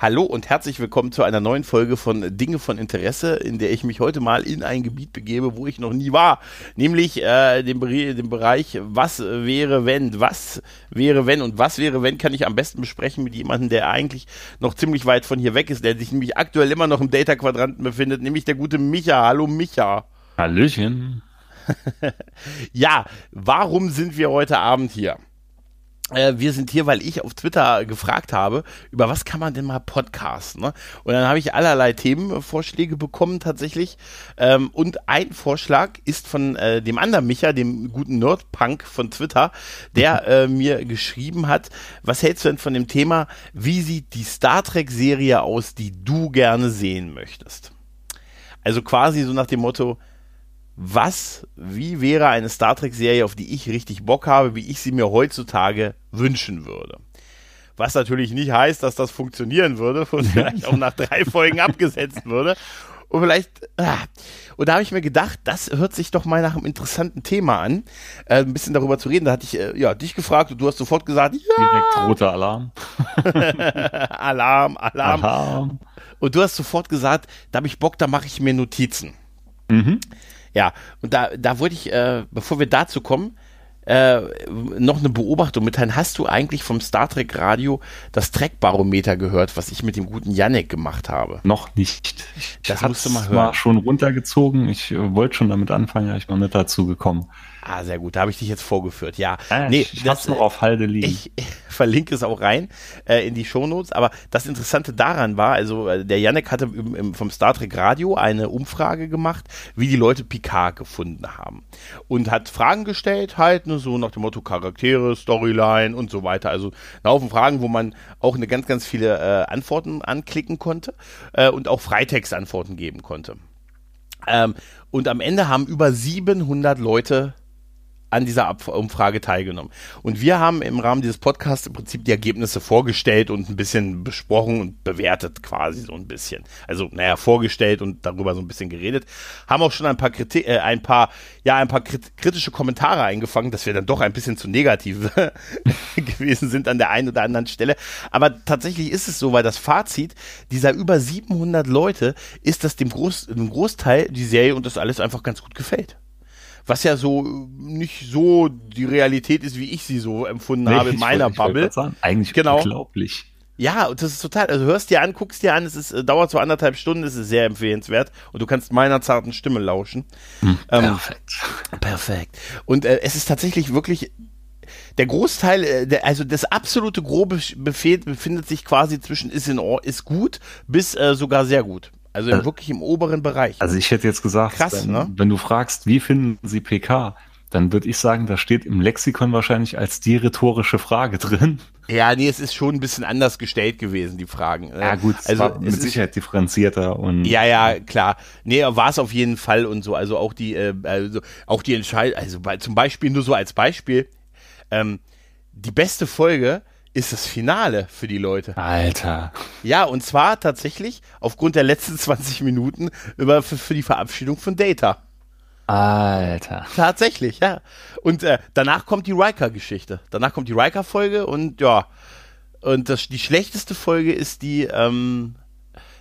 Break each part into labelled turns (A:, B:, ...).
A: Hallo und herzlich willkommen zu einer neuen Folge von Dinge von Interesse, in der ich mich heute mal in ein Gebiet begebe, wo ich noch nie war, nämlich äh, dem, dem Bereich Was wäre wenn, was wäre wenn und was wäre wenn kann ich am besten besprechen mit jemandem, der eigentlich noch ziemlich weit von hier weg ist, der sich nämlich aktuell immer noch im Data Quadranten befindet, nämlich der gute Micha. Hallo Micha.
B: Hallöchen.
A: ja, warum sind wir heute Abend hier? Äh, wir sind hier, weil ich auf Twitter gefragt habe, über was kann man denn mal podcasten? Ne? Und dann habe ich allerlei Themenvorschläge bekommen tatsächlich. Ähm, und ein Vorschlag ist von äh, dem anderen Micha, dem guten Nerdpunk von Twitter, der äh, mir geschrieben hat, was hältst du denn von dem Thema, wie sieht die Star Trek-Serie aus, die du gerne sehen möchtest? Also quasi so nach dem Motto, was, wie wäre eine Star Trek-Serie, auf die ich richtig Bock habe, wie ich sie mir heutzutage wünschen würde. Was natürlich nicht heißt, dass das funktionieren würde und vielleicht auch nach drei Folgen abgesetzt würde. Und vielleicht, ah. und da habe ich mir gedacht, das hört sich doch mal nach einem interessanten Thema an, äh, ein bisschen darüber zu reden. Da hatte ich äh, ja dich gefragt und du hast sofort gesagt, ja.
B: Direkt roter Alarm.
A: Alarm, Alarm. Alarm. Und du hast sofort gesagt, da habe ich Bock, da mache ich mir Notizen. Mhm. Ja, und da, da wollte ich, äh, bevor wir dazu kommen, äh, noch eine Beobachtung mitteilen. Hast du eigentlich vom Star Trek Radio das Track-Barometer gehört, was ich mit dem guten Yannick gemacht habe?
B: Noch nicht. Ich das musst du mal hören. Mal schon runtergezogen. Ich äh, wollte schon damit anfangen, aber ich bin nicht dazu gekommen.
A: Ah, sehr gut. Da habe ich dich jetzt vorgeführt. Ja,
B: ah, nee, ich das noch auf Halde liegen.
A: Ich, verlinke es auch rein äh, in die Shownotes. Aber das Interessante daran war, also äh, der Yannick hatte im, im, vom Star Trek Radio eine Umfrage gemacht, wie die Leute Picard gefunden haben und hat Fragen gestellt, halt nur so nach dem Motto Charaktere, Storyline und so weiter. Also ein Haufen Fragen, wo man auch eine ganz, ganz viele äh, Antworten anklicken konnte äh, und auch Freitextantworten geben konnte. Ähm, und am Ende haben über 700 Leute an dieser Umfrage teilgenommen. Und wir haben im Rahmen dieses Podcasts im Prinzip die Ergebnisse vorgestellt und ein bisschen besprochen und bewertet quasi so ein bisschen. Also, naja, vorgestellt und darüber so ein bisschen geredet. Haben auch schon ein paar, Kriti äh, ein paar, ja, ein paar kritische Kommentare eingefangen, dass wir dann doch ein bisschen zu negativ gewesen sind an der einen oder anderen Stelle. Aber tatsächlich ist es so, weil das Fazit dieser über 700 Leute ist, dass dem, Groß, dem Großteil die Serie und das alles einfach ganz gut gefällt was ja so nicht so die Realität ist, wie ich sie so empfunden nee, habe in meiner Bubble.
B: Sagen, eigentlich genau. unglaublich.
A: Ja, und das ist total, also hörst dir an, guckst dir an, es ist, äh, dauert so anderthalb Stunden, es ist sehr empfehlenswert und du kannst meiner zarten Stimme lauschen.
B: Hm, ähm, perfekt.
A: Perfekt. Und äh, es ist tatsächlich wirklich der Großteil, äh, der, also das absolute grobe Befehl befindet sich quasi zwischen ist in ist gut bis äh, sogar sehr gut. Also im, äh, wirklich im oberen Bereich.
B: Also ich hätte jetzt gesagt, Krass, wenn, ne? wenn du fragst, wie finden Sie PK, dann würde ich sagen, da steht im Lexikon wahrscheinlich als die rhetorische Frage drin.
A: Ja, nee, es ist schon ein bisschen anders gestellt gewesen, die Fragen.
B: Ne? Ja, gut, also mit Sicherheit differenzierter und.
A: Ja, ja, klar. Nee, war es auf jeden Fall und so. Also auch die, äh, also auch die Entscheidung, also bei, zum Beispiel, nur so als Beispiel, ähm, die beste Folge ist das Finale für die Leute.
B: Alter.
A: Ja, und zwar tatsächlich aufgrund der letzten 20 Minuten über, für, für die Verabschiedung von Data.
B: Alter.
A: Tatsächlich, ja. Und äh, danach kommt die Riker-Geschichte. Danach kommt die Riker-Folge und ja. Und das, die schlechteste Folge ist die, ähm,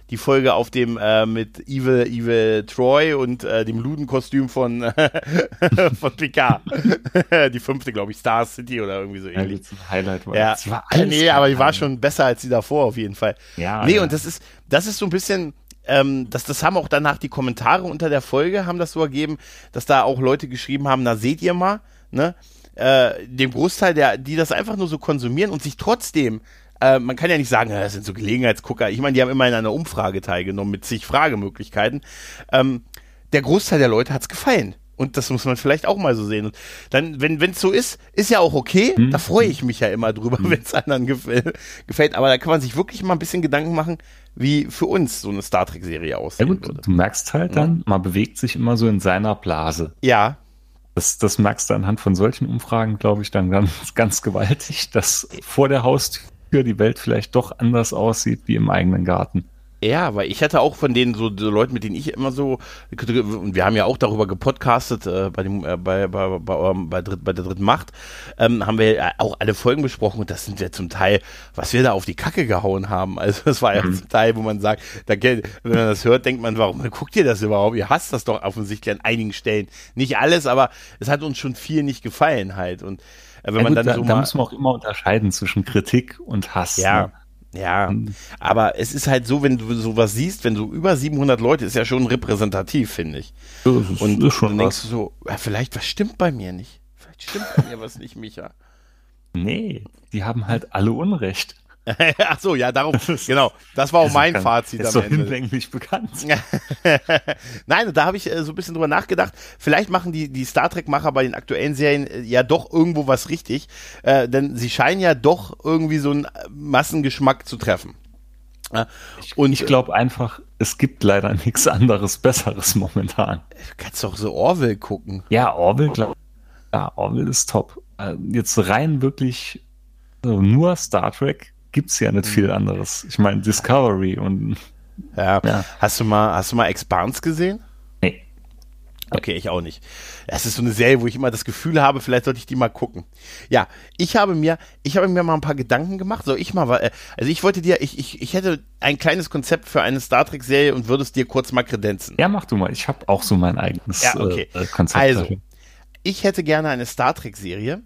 A: die Folge auf dem äh, mit Evil, Evil Troy und äh, dem Ludenkostüm von, von Picard. die fünfte, glaube ich, Star City oder irgendwie so ähnlich.
B: Ja, Highlight war.
A: Ja. Das war alles nee, aber die war schon besser als die davor auf jeden Fall. Ja. Nee, ja. und das ist, das ist so ein bisschen, ähm, das, das haben auch danach die Kommentare unter der Folge haben das so ergeben, dass da auch Leute geschrieben haben, na seht ihr mal, ne? Äh, dem Großteil der, die das einfach nur so konsumieren und sich trotzdem äh, man kann ja nicht sagen, das sind so Gelegenheitsgucker. Ich meine, die haben immer in einer Umfrage teilgenommen mit zig Fragemöglichkeiten. Ähm, der Großteil der Leute hat es gefallen. Und das muss man vielleicht auch mal so sehen. Und dann, wenn es so ist, ist ja auch okay. Mhm. Da freue ich mich ja immer drüber, mhm. wenn es anderen gefällt, gefällt. Aber da kann man sich wirklich mal ein bisschen Gedanken machen, wie für uns so eine Star Trek-Serie aussehen ja gut, würde.
B: Du merkst halt dann, man bewegt sich immer so in seiner Blase.
A: Ja.
B: Das, das merkst du anhand von solchen Umfragen, glaube ich, dann ganz, ganz gewaltig, dass vor der Haustür die Welt vielleicht doch anders aussieht wie im eigenen Garten.
A: Ja, weil ich hatte auch von denen so, so Leuten, mit denen ich immer so, und wir haben ja auch darüber gepodcastet äh, bei dem äh, bei, bei, bei, bei, dritt, bei der dritten Macht, ähm, haben wir auch alle Folgen besprochen und das sind ja zum Teil, was wir da auf die Kacke gehauen haben. Also das war ja mhm. zum Teil, wo man sagt, da, wenn man das hört, denkt man, warum guckt ihr das überhaupt? Ihr hasst das doch offensichtlich an einigen Stellen. Nicht alles, aber es hat uns schon viel nicht gefallen halt. Und wenn ja, man gut, dann
B: da,
A: so
B: da muss man auch immer unterscheiden zwischen Kritik und Hass.
A: Ja. Ne? Ja, aber es ist halt so, wenn du sowas siehst, wenn du über 700 Leute, ist ja schon repräsentativ, finde ich.
B: Ja, das ist, und
A: ist
B: schon
A: du denkst was. so, ja, vielleicht was stimmt bei mir nicht. Vielleicht stimmt bei mir was nicht, Micha.
B: Nee, die haben halt alle Unrecht.
A: Ach so, ja, darum, genau. Das war auch mein kann, Fazit
B: ist am so Ende. hinlänglich bekannt.
A: Nein, da habe ich äh, so ein bisschen drüber nachgedacht. Vielleicht machen die, die Star Trek-Macher bei den aktuellen Serien äh, ja doch irgendwo was richtig, äh, denn sie scheinen ja doch irgendwie so einen Massengeschmack zu treffen.
B: Und ich glaube einfach, es gibt leider nichts anderes Besseres momentan.
A: Du kannst doch so Orwell gucken.
B: Ja, Orwell, klar. Ja, Orwell ist top. Äh, jetzt rein wirklich also nur Star Trek gibt es ja nicht viel anderes. Ich meine, Discovery und.
A: Ja. ja. Hast du mal, hast du mal Expanse gesehen?
B: Nee.
A: Okay, ich auch nicht. Das ist so eine Serie, wo ich immer das Gefühl habe, vielleicht sollte ich die mal gucken. Ja, ich habe mir, ich habe mir mal ein paar Gedanken gemacht. So, ich mal, äh, also ich wollte dir, ich, ich, ich hätte ein kleines Konzept für eine Star Trek Serie und würde es dir kurz mal kredenzen.
B: Ja, mach du mal. Ich habe auch so mein eigenes
A: ja, okay.
B: äh, Konzept.
A: Also, dafür. ich hätte gerne eine Star Trek Serie,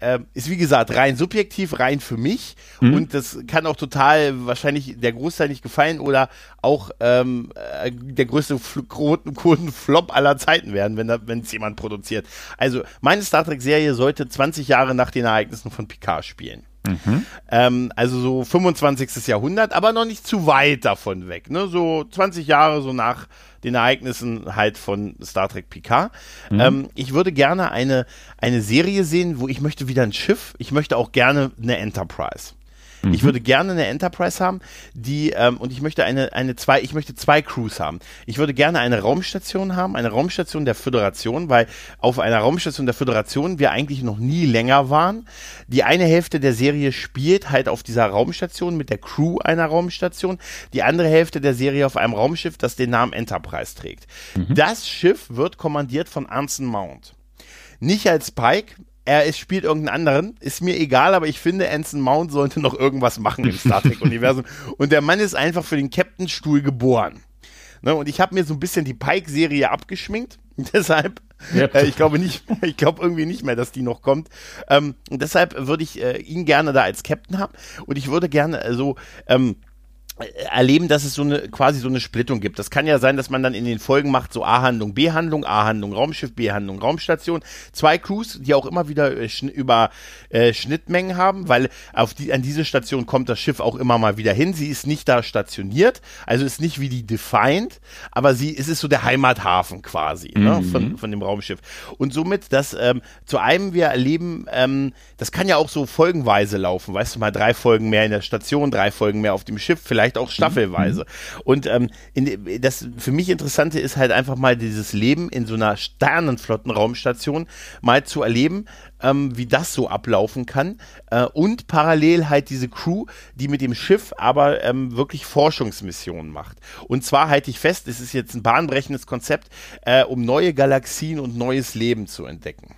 A: äh, ist wie gesagt rein subjektiv, rein für mich mhm. und das kann auch total wahrscheinlich der Großteil nicht gefallen oder auch ähm, äh, der größte Quotenflop aller Zeiten werden, wenn es jemand produziert. Also meine Star Trek Serie sollte 20 Jahre nach den Ereignissen von Picard spielen. Mhm. Ähm, also so 25. Jahrhundert, aber noch nicht zu weit davon weg. Ne? So 20 Jahre so nach den Ereignissen halt von Star Trek Picard. Mhm. Ähm, ich würde gerne eine, eine Serie sehen, wo ich möchte wieder ein Schiff, ich möchte auch gerne eine Enterprise. Mhm. Ich würde gerne eine Enterprise haben, die ähm, und ich möchte eine eine zwei ich möchte zwei Crews haben. Ich würde gerne eine Raumstation haben, eine Raumstation der Föderation, weil auf einer Raumstation der Föderation wir eigentlich noch nie länger waren. Die eine Hälfte der Serie spielt halt auf dieser Raumstation mit der Crew einer Raumstation, die andere Hälfte der Serie auf einem Raumschiff, das den Namen Enterprise trägt. Mhm. Das Schiff wird kommandiert von Anson Mount nicht als Pike, er ist, spielt irgendeinen anderen, ist mir egal, aber ich finde, Anson Mount sollte noch irgendwas machen im Star Trek-Universum. und der Mann ist einfach für den Captain-Stuhl geboren. Ne, und ich habe mir so ein bisschen die Pike-Serie abgeschminkt. Deshalb, yep. äh, ich glaube nicht, ich glaube irgendwie nicht mehr, dass die noch kommt. Ähm, und deshalb würde ich äh, ihn gerne da als Captain haben. Und ich würde gerne äh, so, ähm, erleben, dass es so eine quasi so eine Splittung gibt. Das kann ja sein, dass man dann in den Folgen macht so A-Handlung, B-Handlung, A-Handlung, Raumschiff, B-Handlung, Raumstation. Zwei Crews, die auch immer wieder äh, schn über äh, Schnittmengen haben, weil auf die an diese Station kommt das Schiff auch immer mal wieder hin. Sie ist nicht da stationiert, also ist nicht wie die Defiant, aber sie es ist so der Heimathafen quasi ne, mhm. ne, von, von dem Raumschiff. Und somit, dass ähm, zu einem wir erleben, ähm, das kann ja auch so folgenweise laufen, weißt du mal, drei Folgen mehr in der Station, drei Folgen mehr auf dem Schiff, vielleicht vielleicht auch staffelweise. Mhm. Und ähm, in, das für mich Interessante ist halt einfach mal dieses Leben in so einer Sternenflottenraumstation mal zu erleben, ähm, wie das so ablaufen kann. Äh, und parallel halt diese Crew, die mit dem Schiff aber ähm, wirklich Forschungsmissionen macht. Und zwar halte ich fest, es ist jetzt ein bahnbrechendes Konzept, äh, um neue Galaxien und neues Leben zu entdecken.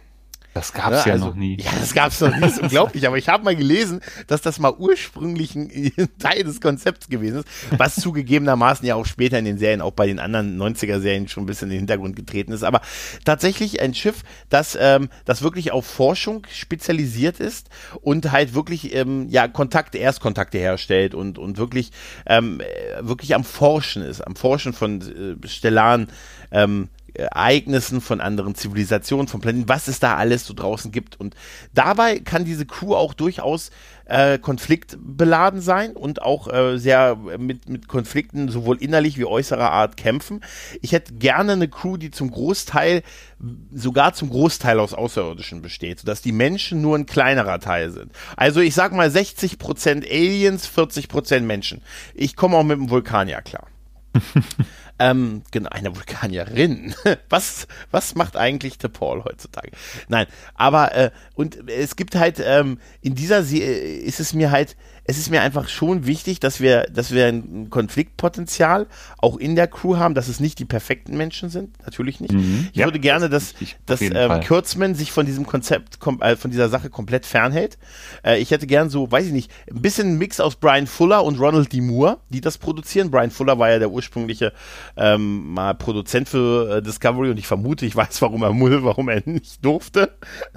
B: Das gab es ja, ja also, noch nie.
A: Ja, das gab es noch nie, das ist unglaublich. Aber ich habe mal gelesen, dass das mal ursprünglich ein Teil des Konzepts gewesen ist, was zugegebenermaßen ja auch später in den Serien, auch bei den anderen 90er-Serien schon ein bisschen in den Hintergrund getreten ist. Aber tatsächlich ein Schiff, das, ähm, das wirklich auf Forschung spezialisiert ist und halt wirklich ähm, ja Kontakte, Erstkontakte herstellt und, und wirklich, ähm, äh, wirklich am Forschen ist, am Forschen von äh, stellaren ähm, Ereignissen, von anderen Zivilisationen, von Planeten, was es da alles so draußen gibt. Und dabei kann diese Crew auch durchaus äh, konfliktbeladen sein und auch äh, sehr mit, mit Konflikten sowohl innerlich wie äußerer Art kämpfen. Ich hätte gerne eine Crew, die zum Großteil, sogar zum Großteil aus Außerirdischen besteht, sodass die Menschen nur ein kleinerer Teil sind. Also ich sag mal 60% Aliens, 40% Menschen. Ich komme auch mit dem Vulkanier klar. Ähm, genau, eine Vulkanierin. Was, was macht eigentlich der Paul heutzutage? Nein, aber äh, und es gibt halt ähm, in dieser Serie ist es mir halt es ist mir einfach schon wichtig, dass wir, dass wir ein Konfliktpotenzial auch in der Crew haben, dass es nicht die perfekten Menschen sind, natürlich nicht. Mhm. Ich ja, würde gerne, dass, dass ähm, Kurtzman sich von diesem Konzept, äh, von dieser Sache komplett fernhält. Äh, ich hätte gern so, weiß ich nicht, ein bisschen ein Mix aus Brian Fuller und Ronald D. Moore, die das produzieren. Brian Fuller war ja der ursprüngliche ähm, mal Produzent für äh, Discovery und ich vermute, ich weiß, warum er mull, warum er nicht durfte.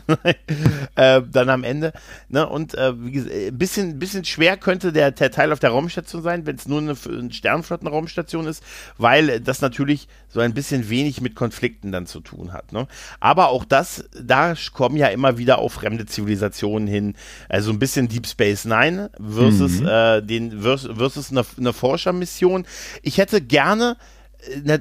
A: äh, dann am Ende. Ne? Und äh, wie gesagt, ein bisschen, bisschen schwer könnte der, der Teil auf der Raumstation sein, wenn es nur eine, eine Sternflottenraumstation ist, weil das natürlich so ein bisschen wenig mit Konflikten dann zu tun hat. Ne? Aber auch das, da kommen ja immer wieder auch fremde Zivilisationen hin. Also ein bisschen Deep Space Nine versus, mhm. äh, den, versus, versus eine, eine Forschermission. Ich hätte gerne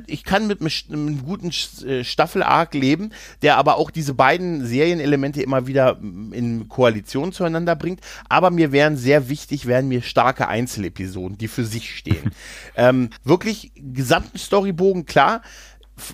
A: ich kann mit einem guten äh, Staffel-Arc leben, der aber auch diese beiden Serienelemente immer wieder in Koalition zueinander bringt. Aber mir wären sehr wichtig, wären mir starke Einzelepisoden, die für sich stehen. ähm, wirklich gesamten Storybogen, klar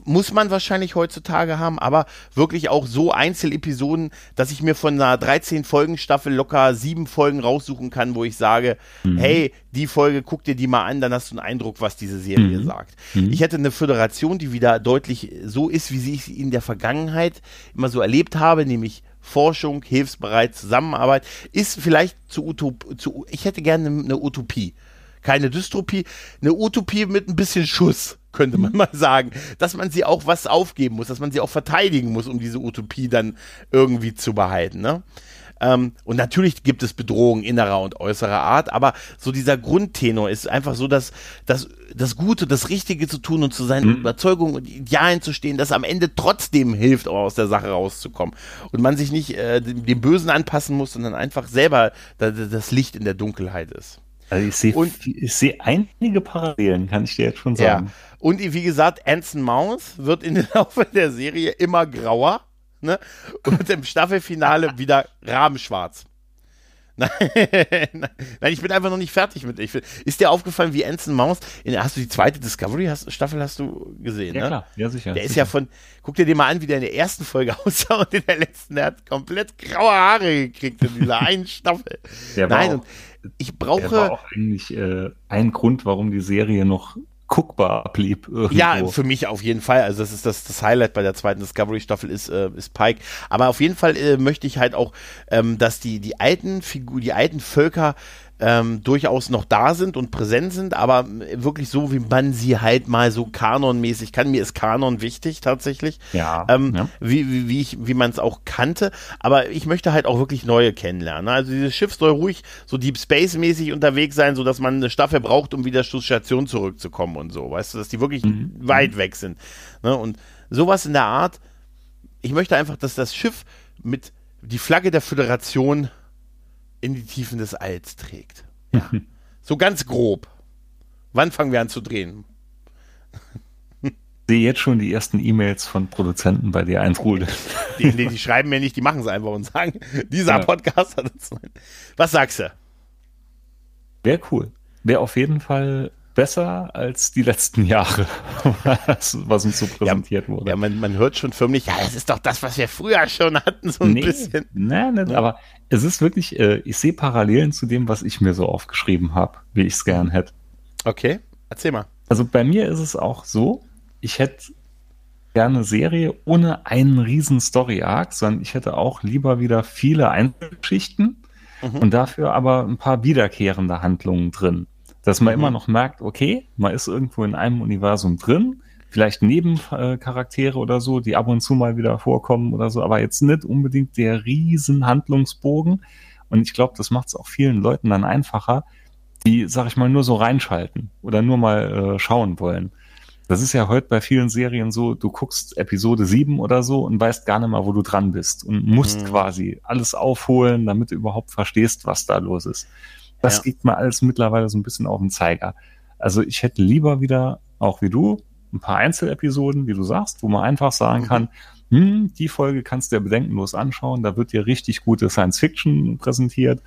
A: muss man wahrscheinlich heutzutage haben, aber wirklich auch so Einzelepisoden, dass ich mir von einer 13 Folgen Staffel locker sieben Folgen raussuchen kann, wo ich sage, mhm. hey, die Folge guck dir die mal an, dann hast du einen Eindruck, was diese Serie mhm. sagt. Mhm. Ich hätte eine Föderation, die wieder deutlich so ist, wie sie ich in der Vergangenheit immer so erlebt habe, nämlich Forschung, hilfsbereit, Zusammenarbeit, ist vielleicht zu Utop zu, ich hätte gerne eine Utopie. Keine Dystopie, eine Utopie mit ein bisschen Schuss könnte man mal sagen, dass man sie auch was aufgeben muss, dass man sie auch verteidigen muss, um diese Utopie dann irgendwie zu behalten. Ne? Ähm, und natürlich gibt es Bedrohungen innerer und äußerer Art, aber so dieser Grundtenor ist einfach so, dass das, das Gute, das Richtige zu tun und zu seinen mhm. Überzeugungen und Idealen zu stehen, das am Ende trotzdem hilft, auch aus der Sache rauszukommen. Und man sich nicht äh, dem, dem Bösen anpassen muss, sondern einfach selber das Licht in der Dunkelheit ist.
B: Also ich sehe ich sehe einige Parallelen, kann ich dir jetzt schon sagen. Ja.
A: Und wie gesagt, Anson Mouse wird in der Laufe der Serie immer grauer. Ne? Und im Staffelfinale wieder rabenschwarz. Nein, ich bin einfach noch nicht fertig mit. Ich, ist dir aufgefallen, wie Anson Maus, in, hast du die zweite Discovery hast, Staffel hast du gesehen, ja, ne? klar, ja sicher. Der sicher. ist ja von, guck dir den mal an, wie der in der ersten Folge aussah und in der letzten, der hat komplett graue Haare gekriegt in dieser einen Staffel.
B: Der Nein, auch, und ich brauche. Der war auch eigentlich äh, ein Grund, warum die Serie noch guckbar blieb.
A: Irgendwo. Ja, für mich auf jeden Fall. Also das ist das, das Highlight bei der zweiten Discovery-Staffel ist, äh, ist Pike. Aber auf jeden Fall äh, möchte ich halt auch, ähm, dass die, die alten Figur, die alten Völker ähm, durchaus noch da sind und präsent sind, aber wirklich so, wie man sie halt mal so kanonmäßig kann. Mir ist Kanon wichtig tatsächlich.
B: Ja.
A: Ähm, ja. Wie, wie, wie, ich, wie man es auch kannte. Aber ich möchte halt auch wirklich neue kennenlernen. Also dieses Schiff soll ruhig so Deep Space-mäßig unterwegs sein, so dass man eine Staffel braucht, um wieder zur Station zurückzukommen und so. Weißt du, dass die wirklich mhm. weit weg sind. Ne? Und sowas in der Art. Ich möchte einfach, dass das Schiff mit die Flagge der Föderation in die Tiefen des Alls trägt. Ja. so ganz grob. Wann fangen wir an zu drehen?
B: Ich sehe jetzt schon die ersten E-Mails von Produzenten bei dir eintrudeln.
A: Die, die, die, schreiben mir nicht, die machen es einfach und sagen, dieser ja. Podcast hat es. Was sagst du?
B: Wäre cool. Wäre auf jeden Fall besser als die letzten Jahre, was, was uns so präsentiert
A: ja,
B: wurde.
A: Ja, man, man hört schon förmlich, ja, das ist doch das, was wir früher schon hatten, so ein nee, bisschen.
B: Nein, nein, aber es ist wirklich, äh, ich sehe Parallelen zu dem, was ich mir so aufgeschrieben habe, wie ich es gern hätte.
A: Okay, erzähl mal.
B: Also bei mir ist es auch so, ich hätte gerne eine Serie ohne einen riesen Story-Arc, sondern ich hätte auch lieber wieder viele Einzelgeschichten mhm. und dafür aber ein paar wiederkehrende Handlungen drin. Dass man mhm. immer noch merkt, okay, man ist irgendwo in einem Universum drin, vielleicht Nebencharaktere oder so, die ab und zu mal wieder vorkommen oder so, aber jetzt nicht unbedingt der riesen Handlungsbogen. Und ich glaube, das macht es auch vielen Leuten dann einfacher, die, sag ich mal, nur so reinschalten oder nur mal äh, schauen wollen. Das ist ja heute bei vielen Serien so, du guckst Episode 7 oder so und weißt gar nicht mal, wo du dran bist und musst mhm. quasi alles aufholen, damit du überhaupt verstehst, was da los ist. Das ja. geht mir alles mittlerweile so ein bisschen auf den Zeiger. Also ich hätte lieber wieder, auch wie du, ein paar Einzelepisoden, wie du sagst, wo man einfach sagen mhm. kann, hm, die Folge kannst du dir bedenkenlos anschauen, da wird dir richtig gute Science Fiction präsentiert.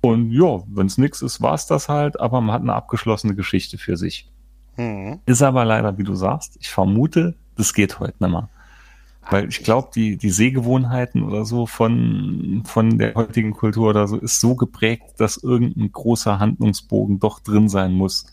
B: Und ja, wenn es nichts ist, war es das halt, aber man hat eine abgeschlossene Geschichte für sich. Mhm. Ist aber leider, wie du sagst, ich vermute, das geht heute nicht mehr. Weil ich glaube, die, die Sehgewohnheiten oder so von, von der heutigen Kultur oder so ist so geprägt, dass irgendein großer Handlungsbogen doch drin sein muss.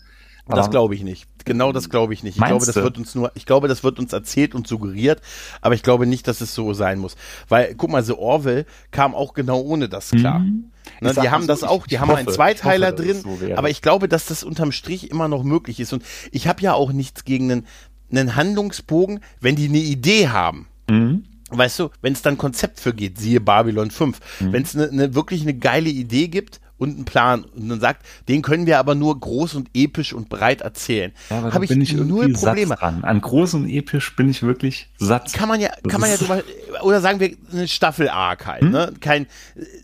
A: Aber das glaube ich nicht. Genau das glaube ich nicht. Ich glaube, das wird uns nur, ich glaube, das wird uns erzählt und suggeriert, aber ich glaube nicht, dass es so sein muss. Weil, guck mal, The Orville kam auch genau ohne das klar. Mhm. Ne, die haben das so, auch, die haben hoffe, einen Zweiteiler hoffe, drin, so aber ich glaube, dass das unterm Strich immer noch möglich ist. Und ich habe ja auch nichts gegen einen, einen Handlungsbogen, wenn die eine Idee haben. Mhm. Weißt du, wenn es dann Konzept für geht, siehe Babylon 5, mhm. wenn es ne, ne, wirklich eine geile Idee gibt, und einen Plan und dann sagt, den können wir aber nur groß und episch und breit erzählen.
B: Ja, Habe ich, ich null Probleme. Dran. An groß und episch bin ich wirklich satt.
A: Kann man ja, kann man ja drüber, oder sagen wir eine Staffel Arc halt, hm? ne? Kein,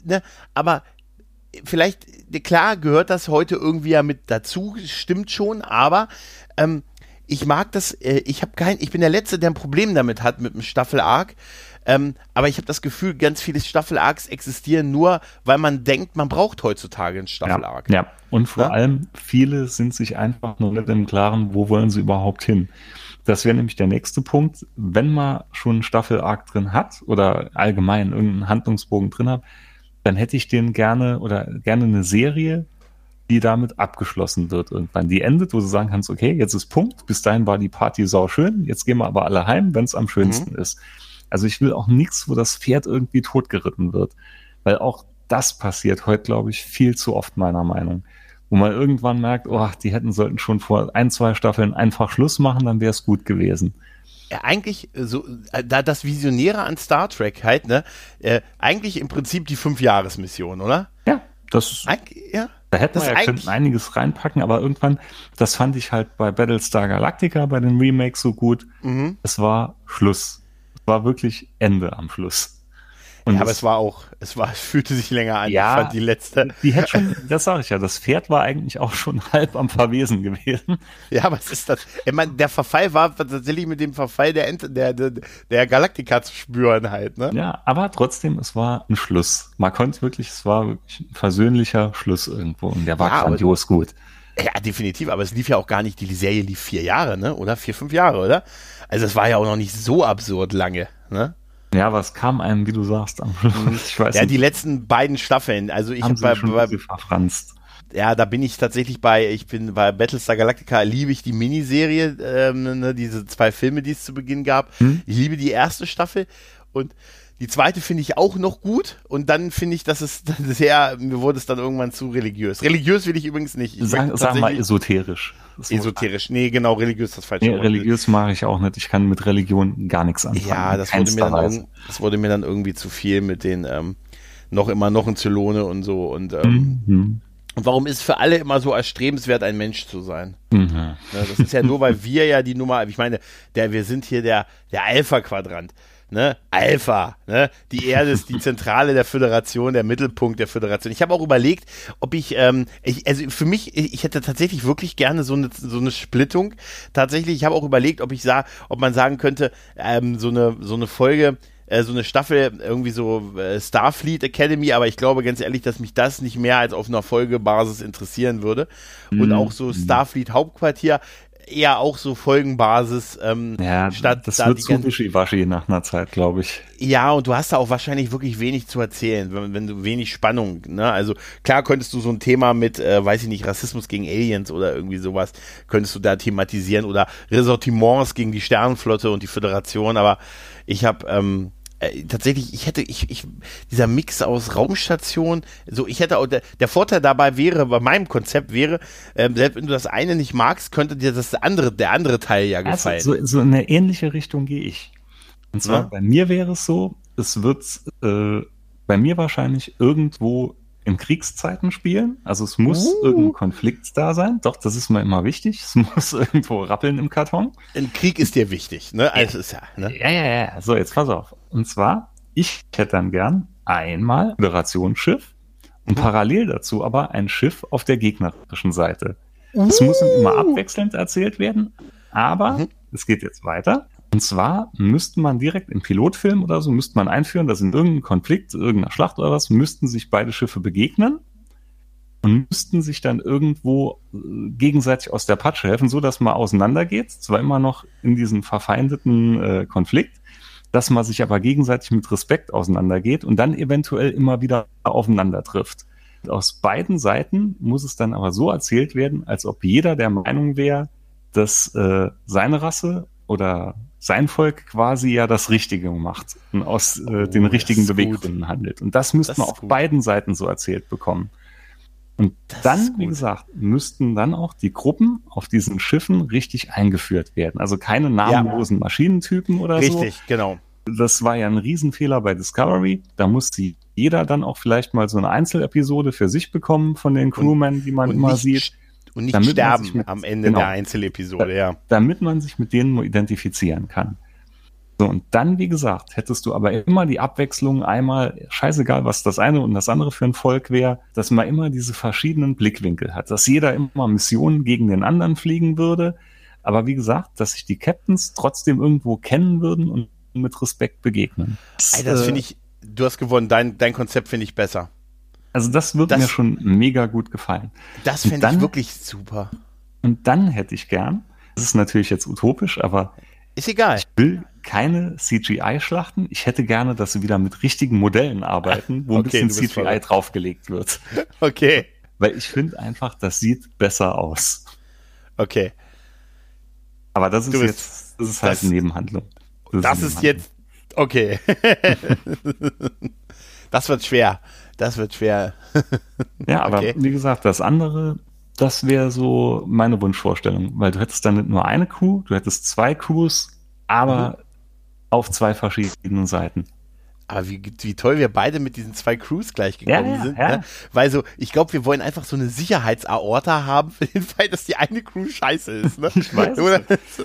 A: ne? Aber vielleicht, klar gehört das heute irgendwie ja mit dazu, stimmt schon, aber ähm, ich mag das, äh, ich habe kein, ich bin der Letzte, der ein Problem damit hat mit dem Staffel Arc. Ähm, aber ich habe das Gefühl, ganz viele Staffel-Arcs existieren nur, weil man denkt, man braucht heutzutage einen Staffel-Arc.
B: Ja, ja, und vor ja? allem viele sind sich einfach nur nicht im Klaren, wo wollen sie überhaupt hin. Das wäre nämlich der nächste Punkt. Wenn man schon einen Staffel-Arc drin hat oder allgemein irgendeinen Handlungsbogen drin hat, dann hätte ich den gerne oder gerne eine Serie, die damit abgeschlossen wird irgendwann. Die endet, wo du sagen kannst, okay, jetzt ist Punkt, bis dahin war die Party sau schön, jetzt gehen wir aber alle heim, wenn es am schönsten mhm. ist. Also ich will auch nichts, wo das Pferd irgendwie totgeritten wird. Weil auch das passiert heute, glaube ich, viel zu oft meiner Meinung. Wo man irgendwann merkt, oh, die hätten sollten schon vor ein, zwei Staffeln einfach Schluss machen, dann wäre es gut gewesen.
A: Ja, eigentlich so äh, da das Visionäre an Star Trek halt, ne? Äh, eigentlich im Prinzip die Fünfjahresmission, oder?
B: Ja, das Eig ja. Da hätten wir ja könnten einiges reinpacken, aber irgendwann, das fand ich halt bei Battlestar Galactica bei den Remakes so gut. Mhm. Es war Schluss war wirklich Ende am Schluss.
A: Und ja, aber es war auch, es war, es fühlte sich länger an.
B: Ja, ich fand die letzte. Die hätte schon, das sage ich ja, das Pferd war eigentlich auch schon halb am Verwesen gewesen.
A: Ja, aber es ist das. Ich meine, der Verfall war tatsächlich mit dem Verfall der, der, der, der Galaktika zu spüren halt, ne?
B: Ja, aber trotzdem, es war ein Schluss. Man konnte wirklich, es war wirklich ein versöhnlicher Schluss irgendwo und der war ja, grandios gut.
A: Ja, definitiv, aber es lief ja auch gar nicht, die Serie lief vier Jahre, ne? Oder? Vier, fünf Jahre, oder? Also es war ja auch noch nicht so absurd lange, ne?
B: Ja, was kam einem, wie du sagst, am Schluss?
A: Ich weiß ja, nicht. die letzten beiden Staffeln. Also ich habe
B: bei, bei, verfranst.
A: Ja, da bin ich tatsächlich bei, ich bin bei Battlestar Galactica, liebe ich die Miniserie, ähm, ne, diese zwei Filme, die es zu Beginn gab. Hm? Ich liebe die erste Staffel und die zweite finde ich auch noch gut und dann finde ich, dass es sehr, mir wurde es dann irgendwann zu religiös. Religiös will ich übrigens nicht. Ich
B: sag, sag mal esoterisch.
A: Esoterisch. Nee, genau, religiös das falsche
B: nee, Religiös mache ich auch nicht. Ich kann mit Religion gar nichts anfangen.
A: Ja, das wurde, mir dann, das wurde mir dann irgendwie zu viel mit den ähm, noch immer noch ein Zylone und so und ähm, mhm. Und warum ist für alle immer so erstrebenswert, ein Mensch zu sein? Mhm. Ja, das ist ja nur, weil wir ja die Nummer, ich meine, der, wir sind hier der, der Alpha-Quadrant ne, Alpha, ne, die Erde ist die Zentrale der Föderation, der Mittelpunkt der Föderation. Ich habe auch überlegt, ob ich, ähm, ich, also für mich, ich hätte tatsächlich wirklich gerne so eine so eine Splittung. Tatsächlich, ich habe auch überlegt, ob ich sah, ob man sagen könnte, ähm, so eine so eine Folge äh, so eine Staffel irgendwie so äh, Starfleet Academy, aber ich glaube ganz ehrlich, dass mich das nicht mehr als auf einer Folgebasis interessieren würde. Und mhm. auch so Starfleet Hauptquartier eher auch so Folgenbasis. Ähm,
B: ja, statt das da wird zu wischiwaschi nach einer Zeit, glaube ich.
A: Ja, und du hast da auch wahrscheinlich wirklich wenig zu erzählen, wenn, wenn du wenig Spannung, ne? Also klar könntest du so ein Thema mit, äh, weiß ich nicht, Rassismus gegen Aliens oder irgendwie sowas, könntest du da thematisieren oder Ressortiments gegen die Sternenflotte und die Föderation, aber ich habe ähm, äh, tatsächlich, ich hätte, ich, ich, dieser Mix aus Raumstation, so, ich hätte auch, der, der Vorteil dabei wäre, bei meinem Konzept wäre, ähm, selbst wenn du das eine nicht magst, könnte dir das andere, der andere Teil ja also gefallen.
B: Also, so, so in eine ähnliche Richtung gehe ich. Und zwar, ja? bei mir wäre es so, es wird äh, bei mir wahrscheinlich irgendwo in Kriegszeiten spielen. Also es muss uh. irgendein Konflikt da sein. Doch, das ist mir immer wichtig. Es muss irgendwo rappeln im Karton.
A: Ein Krieg ist dir wichtig, ne? Also ist ja,
B: ne? ja, ja, ja. So, jetzt pass auf. Und zwar, ich hätte dann gern einmal Föderationsschiff und mhm. parallel dazu aber ein Schiff auf der gegnerischen Seite. Es uh. muss immer abwechselnd erzählt werden, aber mhm. es geht jetzt weiter. Und zwar müsste man direkt im Pilotfilm oder so, müsste man einführen, dass in irgendeinem Konflikt, irgendeiner Schlacht oder was, müssten sich beide Schiffe begegnen und müssten sich dann irgendwo äh, gegenseitig aus der Patsche helfen, so dass man auseinandergeht. Zwar immer noch in diesem verfeindeten äh, Konflikt, dass man sich aber gegenseitig mit Respekt auseinandergeht und dann eventuell immer wieder aufeinander trifft. Aus beiden Seiten muss es dann aber so erzählt werden, als ob jeder der Meinung wäre, dass äh, seine Rasse oder sein Volk quasi ja das Richtige macht und aus äh, oh, den richtigen Beweggründen handelt. Und das müsste man auf gut. beiden Seiten so erzählt bekommen. Und das dann, wie gesagt, müssten dann auch die Gruppen auf diesen Schiffen richtig eingeführt werden. Also keine namenlosen ja. Maschinentypen oder
A: richtig,
B: so.
A: Richtig, genau.
B: Das war ja ein Riesenfehler bei Discovery. Da musste jeder dann auch vielleicht mal so eine Einzelepisode für sich bekommen von den Crewmen, die man immer nicht, sieht.
A: Und nicht sterben mit, am Ende genau, der Einzelepisode, ja.
B: Damit man sich mit denen identifizieren kann. So, und dann, wie gesagt, hättest du aber immer die Abwechslung einmal, scheißegal, was das eine und das andere für ein Volk wäre, dass man immer diese verschiedenen Blickwinkel hat, dass jeder immer Missionen gegen den anderen fliegen würde. Aber wie gesagt, dass sich die Captains trotzdem irgendwo kennen würden und mit Respekt begegnen.
A: Das, Ey, das äh, finde ich, du hast gewonnen, dein, dein Konzept finde ich besser.
B: Also das würde mir schon mega gut gefallen.
A: Das finde ich wirklich super.
B: Und dann hätte ich gern, das ist natürlich jetzt utopisch, aber
A: ist egal.
B: Ich will keine CGI-Schlachten. Ich hätte gerne, dass sie wieder mit richtigen Modellen arbeiten, wo okay, ein bisschen CGI voll. draufgelegt wird.
A: Okay.
B: Weil ich finde einfach, das sieht besser aus.
A: Okay.
B: Aber das ist bist, jetzt, das ist halt das, eine Nebenhandlung.
A: Das, das ist, ist jetzt, okay. das wird schwer. Das wird schwer.
B: ja, aber okay. wie gesagt, das andere, das wäre so meine Wunschvorstellung, weil du hättest dann nicht nur eine Crew, du hättest zwei Crews, aber mhm. auf zwei verschiedenen Seiten.
A: Aber wie, wie toll wir beide mit diesen zwei Crews gleich gekommen ja, sind. Ja. Ne? Weil so, ich glaube, wir wollen einfach so eine Sicherheitsaorta haben für den Fall, dass die eine Crew scheiße ist. Ne?
B: ich weiß.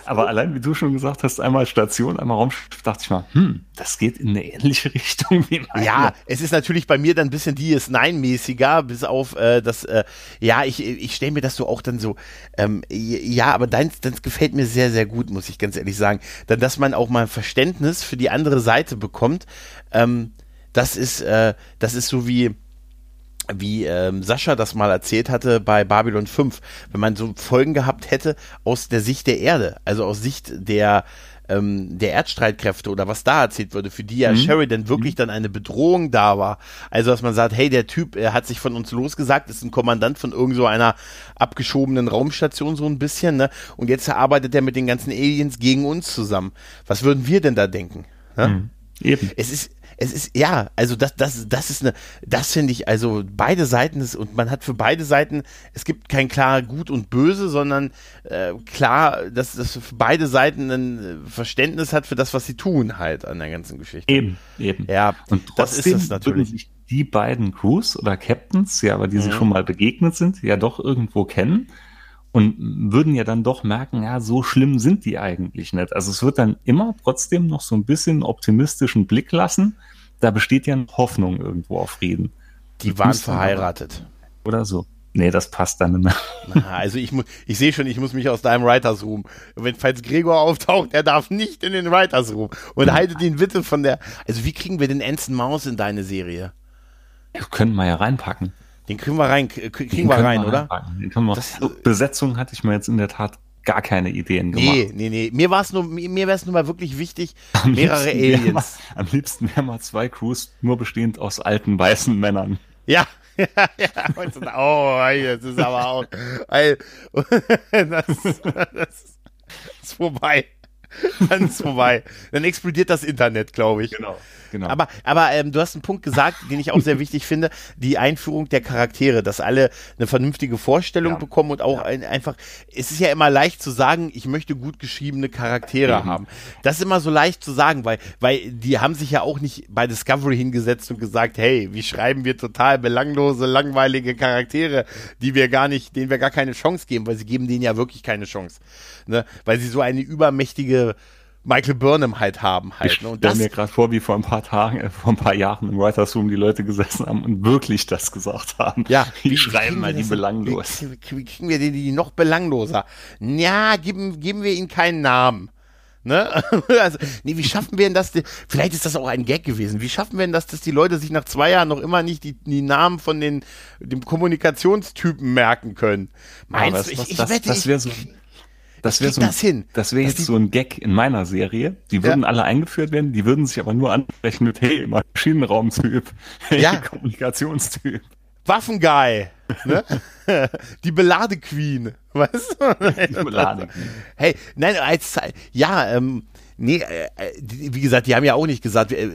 B: Aber allein, wie du schon gesagt hast, einmal Station, einmal Raumschiff, dachte ich mal, hm, das geht in eine ähnliche Richtung wie
A: meine. Ja, es ist natürlich bei mir dann ein bisschen DS9-mäßiger, bis auf äh, das, äh, ja, ich, ich stelle mir das so auch dann so, ähm, ja, aber deins, deins gefällt mir sehr, sehr gut, muss ich ganz ehrlich sagen. Dann, dass man auch mal ein Verständnis für die andere Seite bekommt ähm, das ist, äh, das ist so wie, wie ähm, Sascha das mal erzählt hatte bei Babylon 5, wenn man so Folgen gehabt hätte aus der Sicht der Erde, also aus Sicht der ähm, der Erdstreitkräfte oder was da erzählt wurde, für die ja mhm. Sheridan wirklich mhm. dann eine Bedrohung da war. Also dass man sagt, hey, der Typ, er hat sich von uns losgesagt, ist ein Kommandant von irgend so einer abgeschobenen Raumstation so ein bisschen, ne? Und jetzt arbeitet er mit den ganzen Aliens gegen uns zusammen. Was würden wir denn da denken? Ne? Mhm. Eben. Es ist, es ist, ja, also das, das, das ist eine, das finde ich, also beide Seiten ist, und man hat für beide Seiten, es gibt kein klar gut und böse, sondern äh, klar, dass das für beide Seiten ein Verständnis hat für das, was sie tun halt an der ganzen Geschichte.
B: Eben, eben.
A: Ja, und das ist es natürlich.
B: Die beiden Crews oder Captains, ja, aber die mhm. sich schon mal begegnet sind, ja doch irgendwo kennen und würden ja dann doch merken, ja, so schlimm sind die eigentlich nicht. Also es wird dann immer trotzdem noch so ein bisschen optimistischen Blick lassen. Da besteht ja noch Hoffnung irgendwo auf Frieden.
A: Die waren verheiratet.
B: Oder so. Nee, das passt dann nicht mehr.
A: Na, also ich muss, ich sehe schon, ich muss mich aus deinem Writers Room. Wenn falls Gregor auftaucht, er darf nicht in den Writers Room. Und haltet ihn bitte von der. Also wie kriegen wir den Ensign Maus in deine Serie?
B: Wir können mal ja reinpacken.
A: Den kriegen wir rein, kriegen wir rein, oder?
B: Wir, das, Besetzung hatte ich mir jetzt in der Tat gar keine Ideen
A: gemacht. Nee, nee, nee. Mir war es nur, mir wäre es nur mal wirklich wichtig, am mehrere Aliens.
B: Mal, am liebsten wären mal zwei Crews nur bestehend aus alten weißen Männern.
A: Ja, ja, ja. oh, das ist aber auch. Das, das ist vorbei. Dann ist vorbei. Dann explodiert das Internet, glaube ich.
B: Genau. Genau.
A: Aber, aber ähm, du hast einen Punkt gesagt, den ich auch sehr wichtig finde, die Einführung der Charaktere, dass alle eine vernünftige Vorstellung ja. bekommen und auch ja. ein, einfach, es ist ja immer leicht zu sagen, ich möchte gut geschriebene Charaktere mhm. haben. Das ist immer so leicht zu sagen, weil, weil die haben sich ja auch nicht bei Discovery hingesetzt und gesagt, hey, wie schreiben wir total belanglose, langweilige Charaktere, die wir gar nicht, denen wir gar keine Chance geben, weil sie geben denen ja wirklich keine Chance. Ne? Weil sie so eine übermächtige Michael Burnham halt haben halt.
B: Ich ne? stelle mir gerade vor, wie vor ein paar Tagen, äh, vor ein paar Jahren im Writers Room die Leute gesessen haben und wirklich das gesagt haben.
A: Ja,
B: wie, wie schreiben wir die belanglos.
A: Wie, wie, kriegen wir die, die noch belangloser? Ja, geben, geben wir ihnen keinen Namen. Ne? Also, nee, wie schaffen wir denn das? Vielleicht ist das auch ein Gag gewesen. Wie schaffen wir denn das, dass die Leute sich nach zwei Jahren noch immer nicht die, die Namen von den dem Kommunikationstypen merken können?
B: Meinst du, ich, ich
A: das,
B: wette, das wäre so das wäre so,
A: das hin.
B: Das wäre jetzt so ein Gag in meiner Serie. Die würden ja. alle eingeführt werden, die würden sich aber nur ansprechen mit, hey, Maschinenraumtyp, hey, ja. Kommunikationstyp.
A: Waffenguy, ne? die Beladequeen, weißt du? Die Beladequeen. Hey, nein, als, ja, ähm, Nee, äh, äh wie gesagt, die haben ja auch nicht gesagt, äh,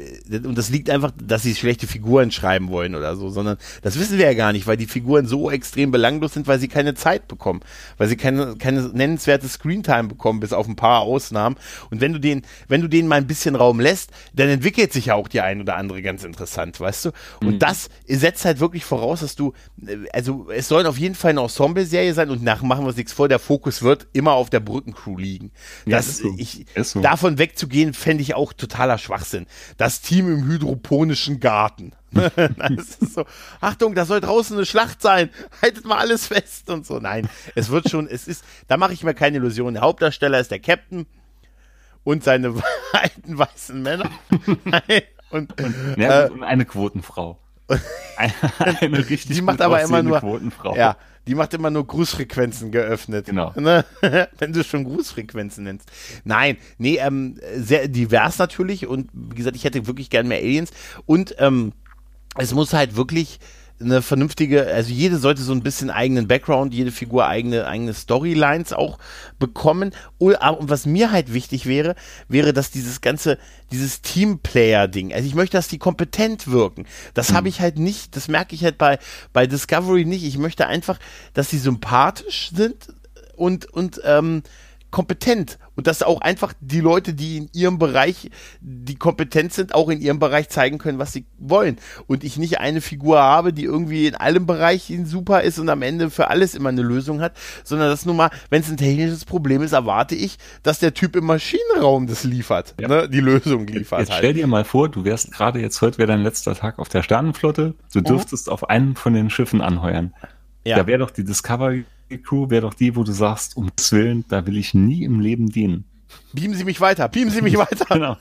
A: und das liegt einfach, dass sie schlechte Figuren schreiben wollen oder so, sondern das wissen wir ja gar nicht, weil die Figuren so extrem belanglos sind, weil sie keine Zeit bekommen, weil sie keine, keine nennenswerte Screentime bekommen, bis auf ein paar Ausnahmen. Und wenn du den, wenn du denen mal ein bisschen Raum lässt, dann entwickelt sich ja auch die ein oder andere ganz interessant, weißt du? Und mhm. das setzt halt wirklich voraus, dass du, äh, also es soll auf jeden Fall eine Ensemble-Serie sein und nach machen wir uns nichts vor, der Fokus wird immer auf der Brückencrew liegen. Das, ja, ist so. ich, ist so. davon davon wegzugehen, fände ich auch totaler Schwachsinn. Das Team im hydroponischen Garten. so, Achtung, da soll draußen eine Schlacht sein. Haltet mal alles fest und so. Nein, es wird schon, es ist, da mache ich mir keine Illusionen. Der Hauptdarsteller ist der Captain und seine alten weißen Männer.
B: und, und, ja, äh, eine Quotenfrau.
A: Eine, eine richtig die macht aber immer nur
B: Quotenfrau.
A: Ja, die macht immer nur Grußfrequenzen geöffnet.
B: Genau.
A: Ne? Wenn du schon Grußfrequenzen nennst. Nein, nee, ähm, sehr divers natürlich und wie gesagt, ich hätte wirklich gern mehr Aliens und ähm, es muss halt wirklich eine vernünftige, also jede sollte so ein bisschen eigenen Background, jede Figur eigene, eigene Storylines auch bekommen. Und was mir halt wichtig wäre, wäre, dass dieses ganze, dieses Teamplayer-Ding, also ich möchte, dass die kompetent wirken. Das mhm. habe ich halt nicht, das merke ich halt bei, bei Discovery nicht. Ich möchte einfach, dass sie sympathisch sind und, und ähm, kompetent und dass auch einfach die Leute, die in ihrem Bereich, die kompetent sind, auch in ihrem Bereich zeigen können, was sie wollen. Und ich nicht eine Figur habe, die irgendwie in allem Bereichen super ist und am Ende für alles immer eine Lösung hat, sondern dass nun mal, wenn es ein technisches Problem ist, erwarte ich, dass der Typ im Maschinenraum das liefert, ja. ne, die Lösung liefert.
B: Jetzt, halt. stell dir mal vor, du wärst gerade jetzt, heute wäre dein letzter Tag auf der Sternenflotte, du mhm. dürftest mhm. auf einem von den Schiffen anheuern. Ja. Da wäre doch die Discovery Crew wäre doch die, wo du sagst, um Willen, da will ich nie im Leben dienen.
A: Beamen Sie mich weiter, beamen Sie mich weiter. genau.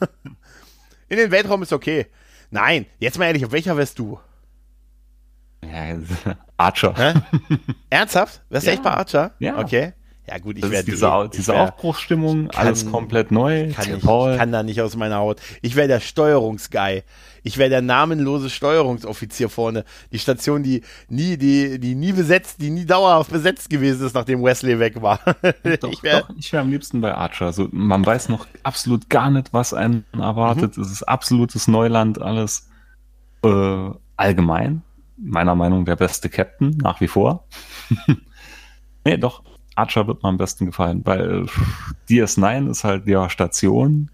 A: In den Weltraum ist okay. Nein, jetzt mal ehrlich, auf welcher wärst du?
B: Ja, Archer.
A: Hä? Ernsthaft? Wärst du
B: ja.
A: echt bei Archer?
B: Ja.
A: Okay. Ja gut, ich werde
B: diese, diese wär, Aufbruchsstimmung, kann, alles komplett neu.
A: Kann ich, ich kann da nicht aus meiner Haut. Ich wäre der Steuerungsguy. Ich wäre der namenlose Steuerungsoffizier vorne. Die Station, die nie, die, die nie besetzt, die nie dauerhaft besetzt gewesen ist, nachdem Wesley weg war.
B: Doch, ich wäre wär am liebsten bei Archer. Also, man weiß noch absolut gar nicht, was einen erwartet. Mhm. Es ist absolutes Neuland, alles äh, allgemein. Meiner Meinung der beste Captain, nach wie vor. nee, doch, Archer wird mir am besten gefallen, weil DS9 ist halt ja Station.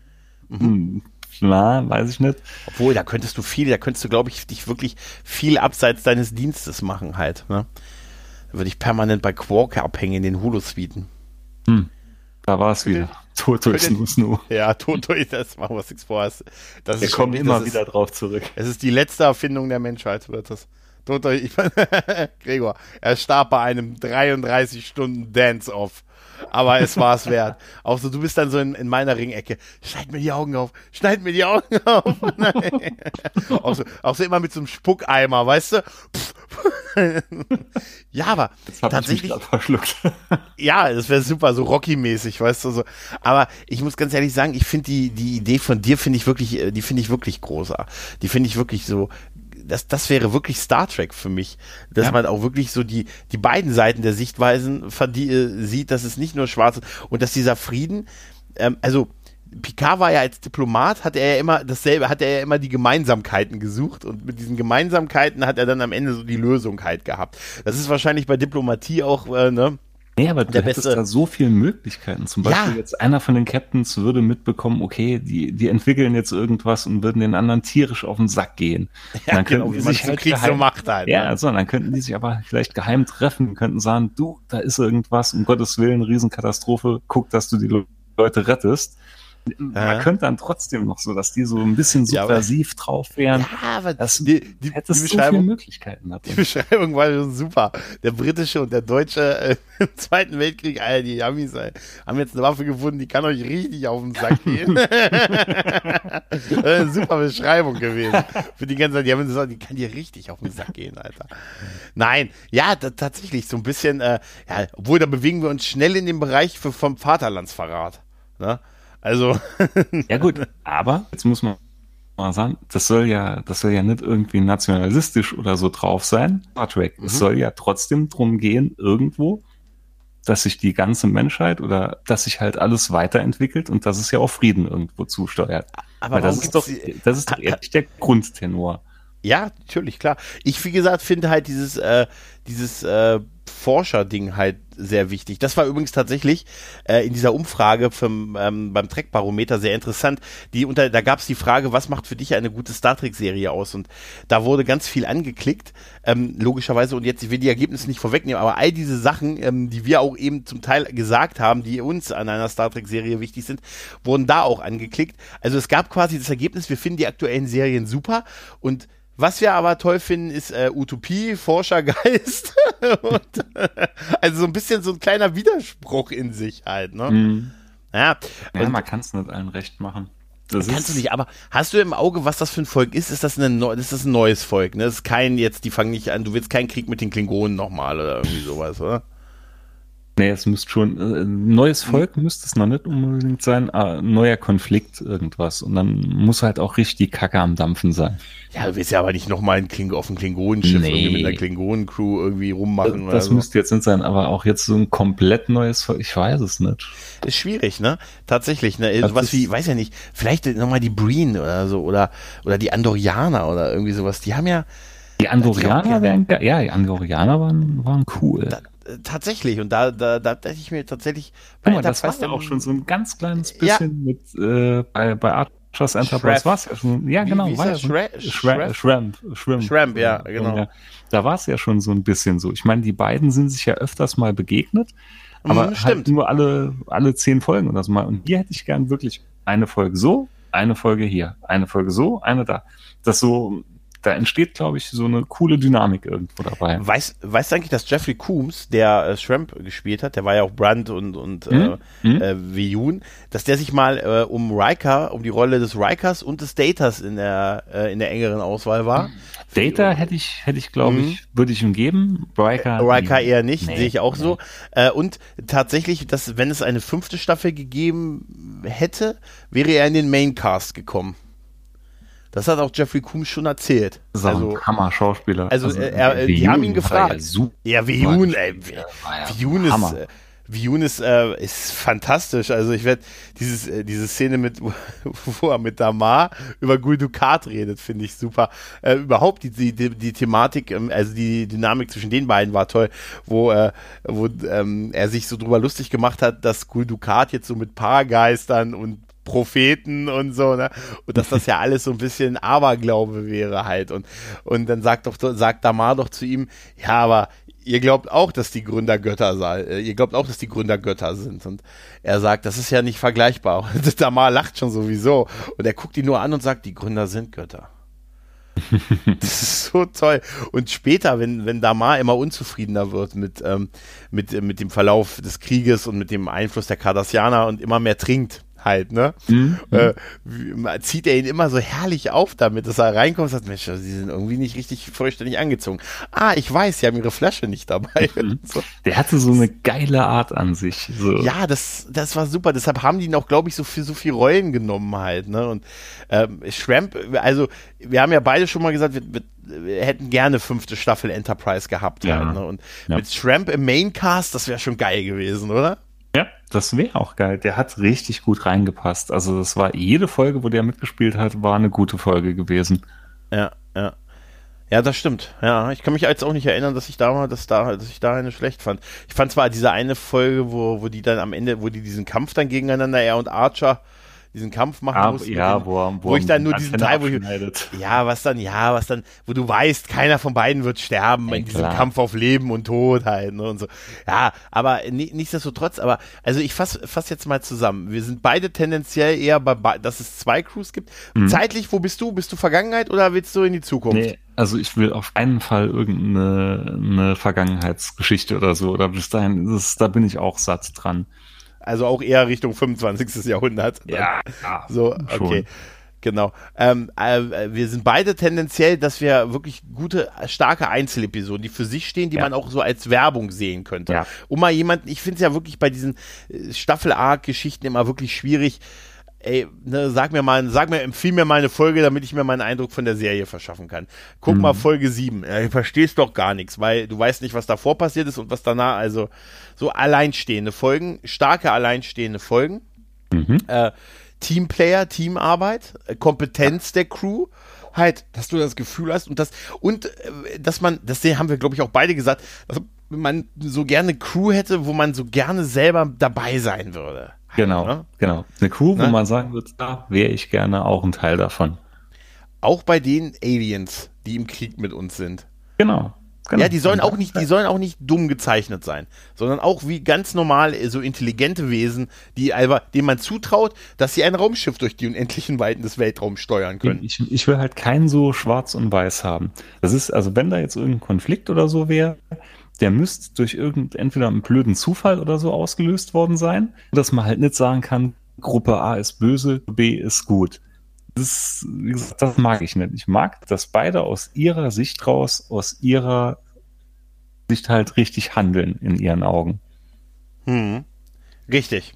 B: Mhm. Na, weiß ich nicht.
A: Obwohl, da könntest du viel, da könntest du, glaube ich, dich wirklich viel abseits deines Dienstes machen halt. Ne? Da würde ich permanent bei Quark abhängen in den Hulu-Suiten.
B: Hm. Da war es wieder.
A: Toto ist Snoo Snoo. Ja, Toto ist das, machen wir nichts vor. Das
B: Wir ist kommen schon, immer wieder ist, drauf zurück.
A: Es ist die letzte Erfindung der Menschheit, wird das. Toto, ich, Gregor, er starb bei einem 33 Stunden Dance-Off. Aber es war es wert. Auch so, du bist dann so in, in meiner Ringecke. Schneid mir die Augen auf. Schneid mir die Augen auf. auch, so, auch so immer mit so einem Spuckeimer, weißt du? ja, aber tatsächlich.
B: verschluckt.
A: ja, das wäre super, so Rocky-mäßig, weißt du so. Aber ich muss ganz ehrlich sagen, ich finde die, die Idee von dir finde ich wirklich, die finde ich wirklich großartig. Die finde ich wirklich so das, das wäre wirklich Star Trek für mich, dass ja. man auch wirklich so die, die beiden Seiten der Sichtweisen äh, sieht, dass es nicht nur schwarz ist und dass dieser Frieden, ähm, also Picard war ja als Diplomat, hat er ja immer dasselbe, hat er ja immer die Gemeinsamkeiten gesucht und mit diesen Gemeinsamkeiten hat er dann am Ende so die Lösung halt gehabt. Das ist wahrscheinlich bei Diplomatie auch, äh, ne?
B: Nee, aber du hättest da so viele Möglichkeiten. Zum Beispiel ja. jetzt einer von den Captains würde mitbekommen, okay, die, die entwickeln jetzt irgendwas und würden den anderen tierisch auf den Sack gehen.
A: Ja, dann genau, wie man sich halt Krieg geheim, so macht halt.
B: Ja, ne? so, dann könnten die sich aber vielleicht geheim treffen, könnten sagen, du, da ist irgendwas, um Gottes Willen, Riesenkatastrophe, guck, dass du die Leute rettest.
A: Man äh. könnte dann trotzdem noch so, dass die so ein bisschen subversiv ja, drauf wären. Ja,
B: aber das die, die, hättest die Beschreibung, so viele Möglichkeiten.
A: Die Beschreibung war super. Der britische und der deutsche äh, im Zweiten Weltkrieg, Alter, die Amis äh, haben jetzt eine Waffe gefunden, die kann euch richtig auf den Sack gehen. super Beschreibung gewesen. Für die ganze Zeit, die haben gesagt, die kann dir richtig auf den Sack gehen, Alter. Nein, ja, tatsächlich so ein bisschen, äh, ja, obwohl da bewegen wir uns schnell in den Bereich für, vom Vaterlandsverrat. Ne? Also.
B: ja, gut, aber jetzt muss man mal sagen, das soll ja, das soll ja nicht irgendwie nationalistisch oder so drauf sein. Star Trek. Mhm. Es soll ja trotzdem drum gehen, irgendwo, dass sich die ganze Menschheit oder dass sich halt alles weiterentwickelt und dass es ja auch Frieden irgendwo zusteuert. Aber das ist doch, das ist doch ehrlich der Grundtenor.
A: Ja, natürlich, klar. Ich, wie gesagt, finde halt dieses, äh, dieses äh, Forscher-Ding halt sehr wichtig. Das war übrigens tatsächlich äh, in dieser Umfrage vom, ähm, beim Trek-Barometer sehr interessant. Die unter, da gab es die Frage, was macht für dich eine gute Star Trek-Serie aus? Und da wurde ganz viel angeklickt, ähm, logischerweise. Und jetzt, ich will die Ergebnisse nicht vorwegnehmen, aber all diese Sachen, ähm, die wir auch eben zum Teil gesagt haben, die uns an einer Star Trek-Serie wichtig sind, wurden da auch angeklickt. Also es gab quasi das Ergebnis, wir finden die aktuellen Serien super und was wir aber toll finden, ist äh, Utopie, Forschergeist. und, äh, also so ein bisschen so ein kleiner Widerspruch in sich halt, ne?
B: Mhm. Ja, ja man kann es nicht allen recht machen.
A: Das kannst du nicht, aber hast du im Auge, was das für ein Volk ist? Ist das, eine, ist das ein neues Volk? Ne? Das ist kein jetzt, die fangen nicht an, du willst keinen Krieg mit den Klingonen nochmal oder irgendwie sowas, oder?
B: Nee, es müsste schon, äh, neues Volk müsste es noch nicht unbedingt sein, aber neuer Konflikt irgendwas. Und dann muss halt auch richtig Kacke am Dampfen sein.
A: Ja, du willst ja aber nicht nochmal ein Kling auf ein Klingonenschiff nee. irgendwie mit einer Klingonencrew irgendwie rummachen.
B: Das, das müsste jetzt nicht sein, aber auch jetzt so ein komplett neues Volk, ich weiß es nicht.
A: Ist schwierig, ne? Tatsächlich, ne? Das was wie, weiß ja nicht, vielleicht nochmal die Breen oder so, oder, oder die Andorianer oder irgendwie sowas, die haben ja,
B: die Andorianer wären, ja, die Andorianer waren, waren cool. Da,
A: tatsächlich, und da, da, da hätte ich mir tatsächlich
B: bei Guck mal, das war ja auch schon so ein ganz kleines bisschen ja. mit äh, bei, bei Archer's Enterprise war es ja schon. Ja, genau. Wie, wie war ja Shre Shrimp. Shrimp. Shrimp, ja, genau. Ja, da war es ja schon so ein bisschen so. Ich meine, die beiden sind sich ja öfters mal begegnet, aber mhm, halt nur alle, alle zehn Folgen oder so mal. Und hier hätte ich gern wirklich eine Folge so, eine Folge hier, eine Folge so, eine da. Das so da entsteht, glaube ich, so eine coole Dynamik irgendwo dabei.
A: Weißt, weißt du eigentlich, dass Jeffrey Coombs, der äh, Shrimp gespielt hat, der war ja auch Brandt und, und mhm. äh, mhm. äh, Viyun, dass der sich mal äh, um Riker, um die Rolle des Rikers und des Datas in der, äh, in der engeren Auswahl war.
B: Data hätte ich, hätte ich, glaube ich, mhm. würde ich ihm geben.
A: Riker, Riker eher nicht, nee, sehe ich auch nee. so. Äh, und tatsächlich, dass, wenn es eine fünfte Staffel gegeben hätte, wäre er in den Maincast gekommen. Das hat auch Jeffrey Coombs schon erzählt.
B: Das ist also, ein Hammer-Schauspieler.
A: Also, also er, äh, die haben ihn gefragt. Ja, Viyun, ey. Viyun ist, äh, Viyun ist, äh, ist fantastisch. Also ich werde dieses äh, diese Szene mit wo er mit Damar über Gul Dukat redet, finde ich super. Äh, überhaupt die, die, die, die Thematik, ähm, also die Dynamik zwischen den beiden war toll, wo äh, wo ähm, er sich so drüber lustig gemacht hat, dass Gul Dukat jetzt so mit Paargeistern und Propheten und so, ne? Und dass das ja alles so ein bisschen Aberglaube wäre halt. Und, und dann sagt doch, sagt Damar doch zu ihm, ja, aber ihr glaubt auch, dass die Gründer Götter sei, äh, ihr glaubt auch, dass die Gründer Götter sind. Und er sagt, das ist ja nicht vergleichbar. Und Damar lacht schon sowieso. Und er guckt ihn nur an und sagt, die Gründer sind Götter. das ist so toll. Und später, wenn, wenn Damar immer unzufriedener wird mit, ähm, mit, mit dem Verlauf des Krieges und mit dem Einfluss der Cardassianer und immer mehr trinkt, halt, ne? Mhm. Äh, zieht er ihn immer so herrlich auf damit, dass er reinkommt und sagt, Mensch, sie sind irgendwie nicht richtig vollständig angezogen. Ah, ich weiß, sie haben ihre Flasche nicht dabei. Mhm.
B: So. Der hatte so eine geile Art an sich. So.
A: Ja, das, das war super. Deshalb haben die ihn auch, glaube ich, so für so viel Rollen genommen halt, ne? Und ähm, Shrimp, also wir haben ja beide schon mal gesagt, wir, wir, wir hätten gerne fünfte Staffel Enterprise gehabt ja. halt, ne? Und ja. mit Shrimp im Maincast, das wäre schon geil gewesen, oder?
B: Das wäre auch geil. Der hat richtig gut reingepasst. Also das war jede Folge, wo der mitgespielt hat, war eine gute Folge gewesen.
A: Ja, ja. Ja, das stimmt. Ja, ich kann mich jetzt auch nicht erinnern, dass ich da mal, dass da, dass ich da eine schlecht fand. Ich fand zwar diese eine Folge, wo, wo die dann am Ende, wo die diesen Kampf dann gegeneinander, er und Archer, diesen Kampf machen
B: Ah,
A: muss. mit
B: ja,
A: dem-
B: wo, er-
A: wo ich dann nur diesen Teil, wo ich, ja, was dann, ja, was dann, wo du weißt, keiner von beiden wird sterben
B: Ja,
A: in diesem
B: klar.
A: Kampf auf Leben und Tod halt, ne, und so. Ja, aber ni- nichtsdestotrotz, aber, also ich fass, fass jetzt mal zusammen. Wir sind beide tendenziell eher bei, dass es zwei Crews gibt. Zeitlich, wo bist du? Bist du Vergangenheit oder willst du in die Zukunft?
B: Nee, also ich will auf keinen Fall irgendeine eine Vergangenheitsgeschichte oder so. Oder bis dahin es, da bin ich auch satt dran.
A: Also auch eher Richtung 25. Jahrhundert. dann.
B: ja.
A: So,
B: schon.
A: okay. Genau. Ähm, äh, wir sind beide tendenziell, dass wir wirklich gute, starke Einzelepisoden, die für sich stehen, die
B: Ja.
A: man auch so als Werbung sehen könnte.
B: Ja.
A: Um mal jemanden, ich finde es ja wirklich bei diesen äh, Staffel-Arc-Geschichten immer wirklich schwierig. Ey, ne, sag mir mal, sag mir, empfiehl mir mal eine Folge, damit ich mir meinen Eindruck von der Serie verschaffen kann. Guck mal Folge 7. Ja, du verstehst doch gar nichts, weil du weißt nicht, was davor passiert ist und was danach, also so alleinstehende Folgen, starke alleinstehende Folgen äh, Teamplayer, Teamarbeit, äh, Kompetenz der Crew, halt, dass du das Gefühl hast und das und äh, dass man, das haben wir glaube ich auch beide gesagt, dass man so gerne Crew hätte, wo man so gerne selber dabei sein würde.
B: Genau,
A: ne?
B: genau. Eine Crew, wo
A: Ne?
B: man sagen würde, da wäre ich gerne auch ein Teil davon.
A: Auch bei den Aliens, die im Krieg mit uns sind.
B: Genau. genau.
A: Ja, die sollen auch nicht, die sollen auch nicht dumm gezeichnet sein, sondern auch wie ganz normal äh, so intelligente Wesen, die einfach, denen man zutraut, dass sie ein Raumschiff durch die unendlichen Weiten des Weltraums steuern können.
B: Ich, ich will halt kein so schwarz und weiß haben. Das ist, also wenn da jetzt irgendein Konflikt oder so wäre, der müsste durch irgend, entweder einen blöden Zufall oder so ausgelöst worden sein, dass man halt nicht sagen kann, Gruppe A ist böse, B ist gut. Das, wie gesagt, das mag ich nicht. Ich mag, dass beide aus ihrer Sicht raus, aus ihrer Sicht halt richtig handeln in ihren Augen.
A: Hm. Richtig.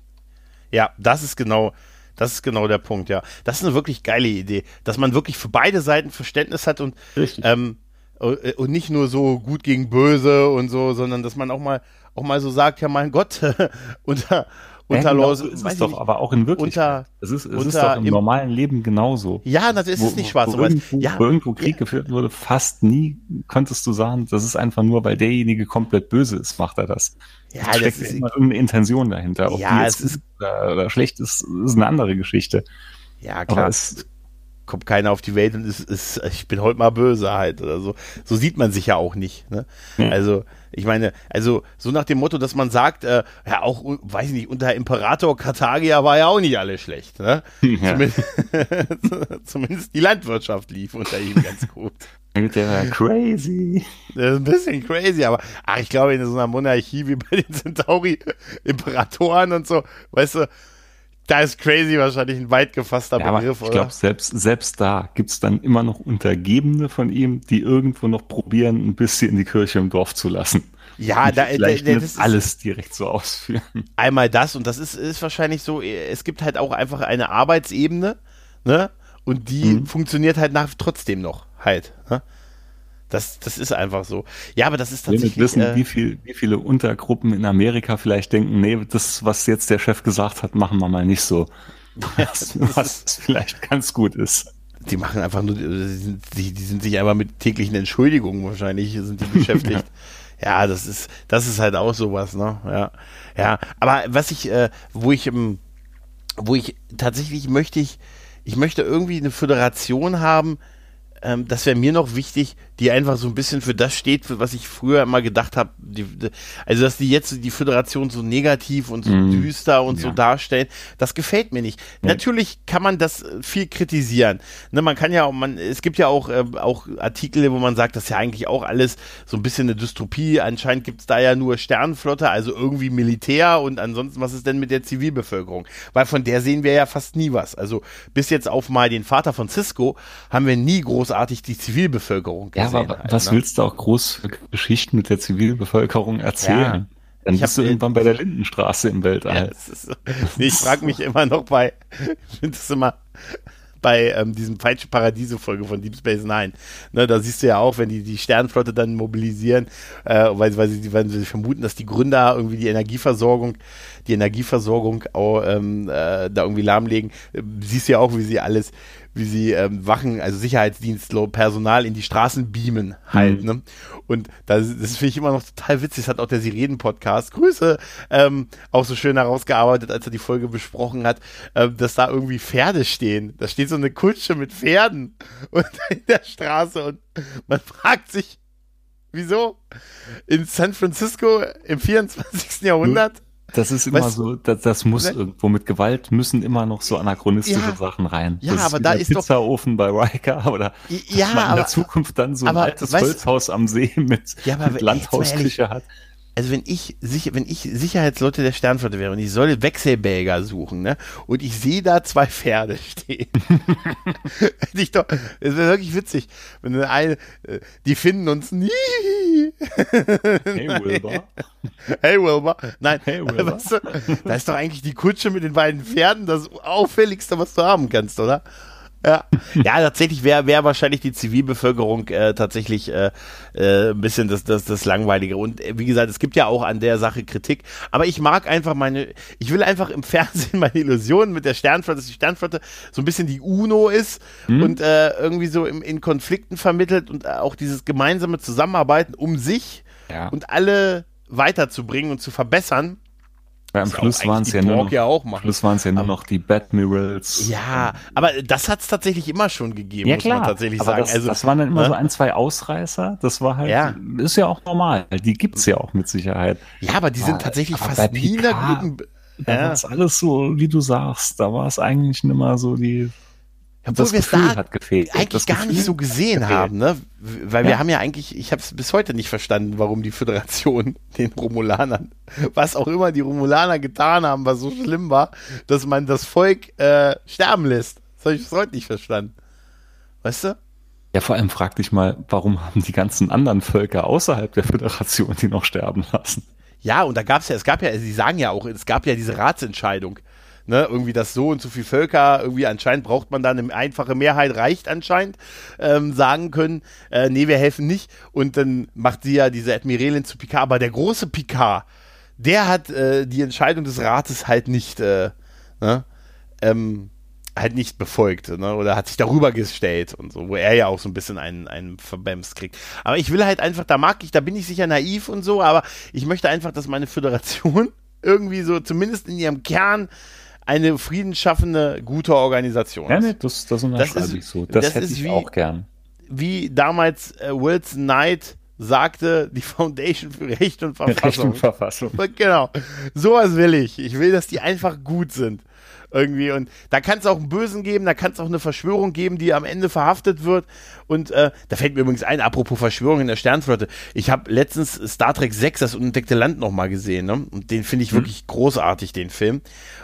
A: Ja, das ist genau, das ist genau der Punkt, ja. Das ist eine wirklich geile Idee, dass man wirklich für beide Seiten Verständnis hat und, ähm, äh, und nicht nur so gut gegen böse und so, sondern dass man auch mal, auch mal so sagt, ja mein Gott, unter, unter
B: ja, genau,
A: Laws-
B: so ist es doch,
A: nicht.
B: aber auch in Wirklichkeit.
A: unter-
B: es ist, es ist
A: unter
B: doch im
A: im-
B: normalen Leben genauso.
A: Ja, das ist es nicht schwarz
B: wo, irgendwo,
A: Ja,
B: wo irgendwo Krieg geführt wurde, fast nie konntest du sagen, das ist einfach nur, weil derjenige komplett böse ist, macht er das.
A: ja,
B: da steckt
A: das ist,
B: immer irgendeine Intention dahinter. Ob
A: Ja,
B: die
A: es
B: jetzt
A: ist-
B: gut oder, oder schlecht ist, ist eine andere Geschichte.
A: ja klar.
B: es,
A: kommt keiner auf die Welt und ist, ist ich bin heute mal böse halt oder so. So sieht man sich ja auch nicht. Ne?
B: Ja.
A: Also ich meine, also so nach dem Motto, dass man sagt, äh, ja auch, weiß ich nicht, unter Imperator Karthagia war ja auch nicht alles schlecht. Ne?
B: Ja.
A: Zumindest, zumindest die Landwirtschaft lief unter ihm ganz gut.
B: der war crazy.
A: Das ist ein bisschen crazy, aber ach, ich glaube, in so einer Monarchie wie bei den Centauri, Imperatoren und so, weißt du, da ist crazy wahrscheinlich ein weit gefasster
B: Ja,
A: Begriff,
B: ich glaube, selbst, selbst da gibt's dann immer noch Untergebene von ihm, die irgendwo noch probieren, ein bisschen die Kirche im Dorf zu lassen.
A: ja, da,
B: vielleicht
A: da,
B: nicht
A: das ist,
B: alles direkt so ausführen.
A: einmal das und das ist, ist wahrscheinlich so, es gibt halt auch einfach eine Arbeitsebene, ne? Und die
B: Mhm.
A: funktioniert halt nach trotzdem noch halt. Ne? Das, das ist einfach so. Ja, aber das ist
B: Wir
A: tatsächlich.
B: nicht wissen,
A: äh,
B: wie, viel, wie viele Untergruppen in Amerika vielleicht denken, nee, das, was jetzt der Chef gesagt hat, machen wir mal nicht so. Was, was vielleicht ganz gut ist.
A: die machen einfach nur, die sind, die, sind sich einfach mit täglichen Entschuldigungen wahrscheinlich, sind die beschäftigt. ja, das ist, das ist halt auch sowas, ne? Ja. Ja. Aber was ich, äh, wo ich im, wo ich tatsächlich möchte ich, ich möchte irgendwie eine Föderation haben, ähm, das wäre mir noch wichtig, die einfach so ein bisschen für das steht, für was ich früher immer gedacht habe. Also, dass die jetzt die Föderation so negativ und so
B: Mm,
A: düster und so
B: ja.
A: darstellen, das gefällt mir nicht.
B: Nee.
A: Natürlich kann man das äh, viel kritisieren. Ne, man kann ja auch, man, es gibt ja auch, äh, auch Artikel, wo man sagt, das ist ja eigentlich auch alles so ein bisschen eine Dystopie. Anscheinend gibt es da ja nur Sternenflotte, also irgendwie Militär und ansonsten, was ist denn mit der Zivilbevölkerung? Weil von der sehen wir ja fast nie was. Also bis jetzt auf mal den Vater von Cisco haben wir nie großartig die Zivilbevölkerung
B: Ja,
A: gesehen.
B: aber
A: halt,
B: was
A: ne?
B: willst du auch groß Geschichten mit der Zivilbevölkerung erzählen? Dann
A: Ich
B: bist du irgendwann bei der Lindenstraße im
A: Ja,
B: Weltall.
A: ist, nee, ich frage mich immer noch bei, ich finde das immer bei ähm, diesem falsche Paradiese-Folge von Deep Space Nine. Ne, da siehst du ja auch, wenn die die Sternenflotte dann mobilisieren, äh, weil, weil, sie, weil sie vermuten, dass die Gründer irgendwie die Energieversorgung, die Energieversorgung auch, ähm, äh, da irgendwie lahmlegen. Äh, Siehst du ja auch, wie sie alles, wie sie ähm, Wachen, also Sicherheitsdienstpersonal in die Straßen beamen halt. Mhm. Ne? Und das, das finde ich immer noch total witzig. Das hat auch der Sirenen-Podcast, Grüße, ähm, auch so schön herausgearbeitet, als er die Folge besprochen hat, äh, dass da irgendwie Pferde stehen. Da steht so eine Kutsche mit Pferden und in der Straße und man fragt sich, wieso? In San Francisco im 24. Jahrhundert?
B: Das ist immer weißt, so, das, das muss ne? irgendwo mit Gewalt müssen immer noch so anachronistische
A: ja,
B: Sachen rein.
A: Ja,
B: das
A: aber ist da ist
B: Pizzaofen bei Riker oder
A: ja,
B: man in
A: aber,
B: der Zukunft dann so ein altes weißt, Holzhaus am See mit,
A: ja, aber,
B: mit Landhausküche hat
A: also wenn ich, wenn ich Sicherheitsleute der Sternflotte wäre und ich soll Wechselbäger suchen, ne, und ich sehe da zwei Pferde stehen, hätte ich doch, das wäre wirklich witzig, wenn eine, äh, die finden uns nie. hey Wilbur. Hey Wilbur. Nein, hey Wilbur. Weißt du, da ist doch eigentlich die Kutsche mit den beiden Pferden das auffälligste, was du haben kannst, oder? Ja, ja tatsächlich wäre wär wahrscheinlich die Zivilbevölkerung äh, tatsächlich äh, äh, ein bisschen das, das, das Langweilige. Und äh, wie gesagt, es gibt ja auch an der Sache Kritik. Aber ich mag einfach meine, ich will einfach im Fernsehen meine Illusionen mit der Sternflotte, dass die Sternflotte so ein bisschen die UNO ist mhm. und äh, irgendwie so im, in Konflikten vermittelt und auch dieses gemeinsame Zusammenarbeiten um sich
B: ja.
A: und alle weiterzubringen und zu verbessern.
B: Ja, am Schluss waren es ja, nur noch,
A: ja auch
B: Schluss waren es ja nur noch die Batmirals.
A: Ja, aber das hat es tatsächlich immer schon gegeben,
B: ja, muss klar.
A: man tatsächlich aber sagen.
B: Das, also, das waren dann immer ne? so ein, zwei Ausreißer. Das war halt,
A: ja.
B: ist ja auch normal. Die gibt's ja auch mit Sicherheit.
A: Ja, aber die sind tatsächlich fast nie in der guten.
B: Da ja. war es alles so, wie du sagst. Da war es eigentlich nicht mehr so die
A: obwohl das Gefühl hat gefehlt. eigentlich das gar nicht so gesehen gefehlt. haben, ne? Weil ja. wir haben ja eigentlich, ich habe es bis heute nicht verstanden, warum die Föderation den Romulanern, was auch immer die Romulaner getan haben, was so schlimm war, dass man das Volk äh, sterben lässt. Das habe ich bis heute nicht verstanden. Weißt du?
B: Ja, vor allem frag dich mal, warum haben die ganzen anderen Völker außerhalb der Föderation die noch sterben lassen?
A: Ja, und da gab es ja, es gab ja, sie sagen ja auch, es gab ja diese Ratsentscheidung ne, irgendwie das so und so viel Völker, irgendwie anscheinend braucht man dann eine einfache Mehrheit, reicht anscheinend, ähm, sagen können, äh, nee, wir helfen nicht. Und dann macht sie ja diese Admiralin zu Picard, aber der große Picard, der hat äh, die Entscheidung des Rates halt nicht, äh, ne, ähm, halt nicht befolgt ne? oder hat sich darüber gestellt und so, wo er ja auch so ein bisschen einen, einen Verbäms kriegt. Aber ich will halt einfach, da mag ich, da bin ich sicher naiv und so, aber ich möchte einfach, dass meine Föderation irgendwie so zumindest in ihrem Kern eine friedensschaffende, gute Organisation
B: Ja, nee, das, das
A: das
B: ich so. Das,
A: das
B: hätte ich
A: wie,
B: auch gern.
A: Wie damals äh, Wilson Knight sagte, die Foundation für Recht und Verfassung. Recht und
B: Verfassung.
A: Genau. Sowas will ich. Ich will, dass die einfach gut sind irgendwie. Und da kann es auch einen Bösen geben, da kann es auch eine Verschwörung geben, die am Ende verhaftet wird. Und äh, da fällt mir übrigens ein, apropos Verschwörung in der Sternflotte. Ich habe letztens Star Trek 6, das unentdeckte Land, nochmal gesehen. Ne? Und den finde ich hm. wirklich großartig, den Film.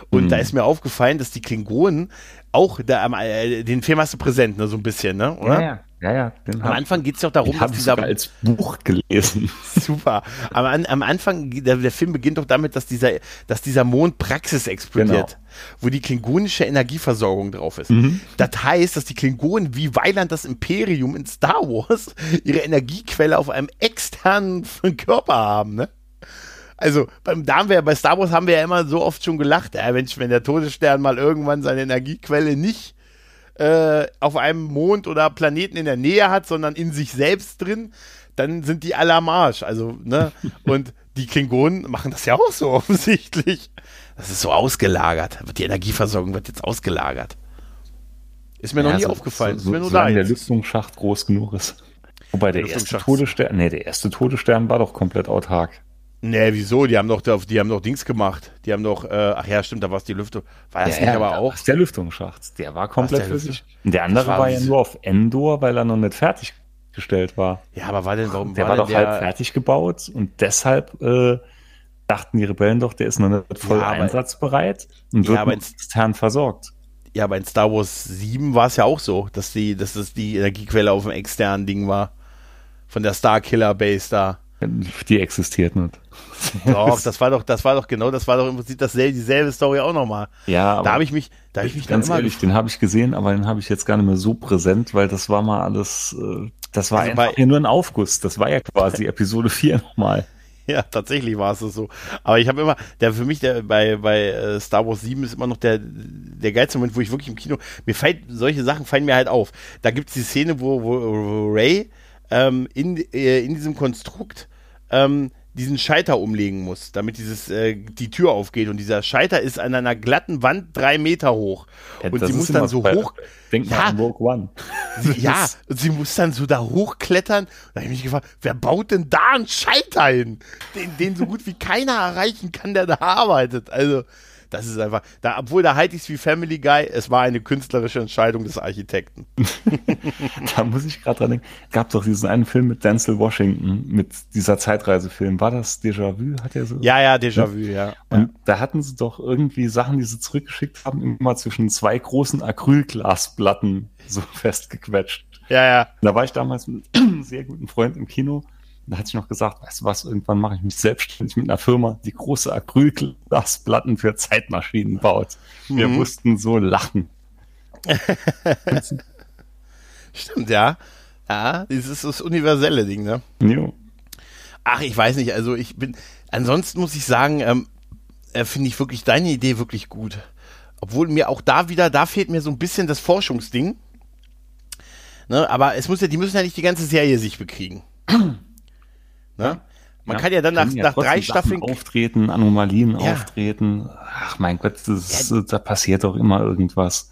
A: Und mhm. da ist mir aufgefallen, dass die Klingonen auch, da, äh, den Film hast du präsent, ne, so ein bisschen, ne?
B: Oder? Ja, ja. Ja, ja,
A: am Anfang geht es auch darum,
B: dass dieser. als Buch gelesen.
A: Super. Am, am Anfang, der, der, Film beginnt doch damit, dass dieser, dass dieser Mond Praxis explodiert, genau. wo die klingonische Energieversorgung drauf ist. Mhm. Das heißt, dass die Klingonen wie Weiland das Imperium in Star Wars ihre Energiequelle auf einem externen Körper haben, ne? also beim, da haben wir bei Star Wars haben wir ja immer so oft schon gelacht, äh, Mensch, wenn der Todesstern mal irgendwann seine Energiequelle nicht äh, auf einem Mond oder Planeten in der Nähe hat, sondern in sich selbst drin, dann sind die alle am Arsch. Also, ne? Und die Klingonen machen das ja auch so offensichtlich. Das ist so ausgelagert. Die Energieversorgung wird jetzt ausgelagert. Ist mir ja, noch nie so, aufgefallen.
B: So, ist mir nur da der Lüftungsschacht groß genug ist. Wobei der, der erste Todesstern, nee, der erste Todesstern war doch komplett autark.
A: Nee, wieso? Die haben doch, die haben doch Dings gemacht. Die haben doch, äh, ach ja, stimmt, da war es die Lüftung. War das
B: ja,
A: nicht
B: ja,
A: aber auch?
B: Der Lüftungsschacht, der war komplett für sich. Der andere war, war ja nur auf Endor, weil er noch nicht fertiggestellt war.
A: Ja, aber war denn, warum
B: der war, war doch halb fertig gebaut und deshalb äh, dachten die Rebellen doch, der ist noch nicht voll ja, einsatzbereit und wird ja, extern versorgt.
A: Ja, aber in Star Wars 7 war es ja auch so, dass die, dass das die Energiequelle auf dem externen Ding war. Von der Starkiller Base da.
B: Die existiert nicht.
A: Doch, das war doch, das war doch genau, das war doch im Prinzip dasselbe, dieselbe Story auch nochmal.
B: Ja,
A: da habe ich mich, da habe ich mich
B: ganz ehrlich, den habe ich gesehen, aber den habe ich jetzt gar nicht mehr so präsent, weil das war mal alles, äh, das war also einfach bei, nur ein Aufguss. Das war ja quasi Episode 4 nochmal.
A: Ja, tatsächlich war es so. Aber ich habe immer, der für mich, der bei, bei äh, Star Wars 7 ist immer noch der, der geilste Moment, wo ich wirklich im Kino, mir fällt, solche Sachen fallen mir halt auf. Da gibt es die Szene, wo, wo, wo Ray ähm, in, äh, in diesem Konstrukt ähm, diesen Scheiter umlegen muss, damit dieses, äh, die Tür aufgeht. Und dieser Scheiter ist an einer glatten Wand drei Meter hoch. Ja, und sie muss dann so hoch.
B: Denk ja, mal an Rogue One.
A: ja, und sie muss dann so da hochklettern. Da habe ich mich gefragt, wer baut denn da einen Scheiter hin? Den, den so gut wie keiner erreichen kann, der da arbeitet. Also, das ist einfach, da, obwohl da halte ich es wie Family Guy, es war eine künstlerische Entscheidung des Architekten.
B: da muss ich gerade dran denken. Gab doch diesen einen Film mit Denzel Washington, mit dieser Zeitreisefilm. War das Déjà-vu?
A: Hat er so? Ja, ja, Déjà-vu, ja.
B: Und ja. da hatten sie doch irgendwie Sachen, die sie zurückgeschickt haben, immer zwischen zwei großen Acrylglasplatten so festgequetscht.
A: Ja, ja.
B: Da war ich damals mit einem sehr guten Freund im Kino da hatte ich noch gesagt, weißt du was, irgendwann mache ich mich selbstständig mit einer Firma, die große Acrylglasplatten für Zeitmaschinen baut. Wir mhm. mussten so lachen.
A: Stimmt, ja. Ja, das ist das universelle Ding, ne?
B: Jo.
A: Ach, ich weiß nicht, also ich bin, ansonsten muss ich sagen, ähm, äh, finde ich wirklich deine Idee wirklich gut. Obwohl mir auch da wieder, da fehlt mir so ein bisschen das Forschungsding. Ne, aber es muss ja, die müssen ja nicht die ganze Serie sich bekriegen. Ne? Man ja, kann ja dann nach, ja nach drei Staffeln
B: auftreten, Anomalien ja. auftreten. Ach mein Gott, das, da passiert doch immer irgendwas.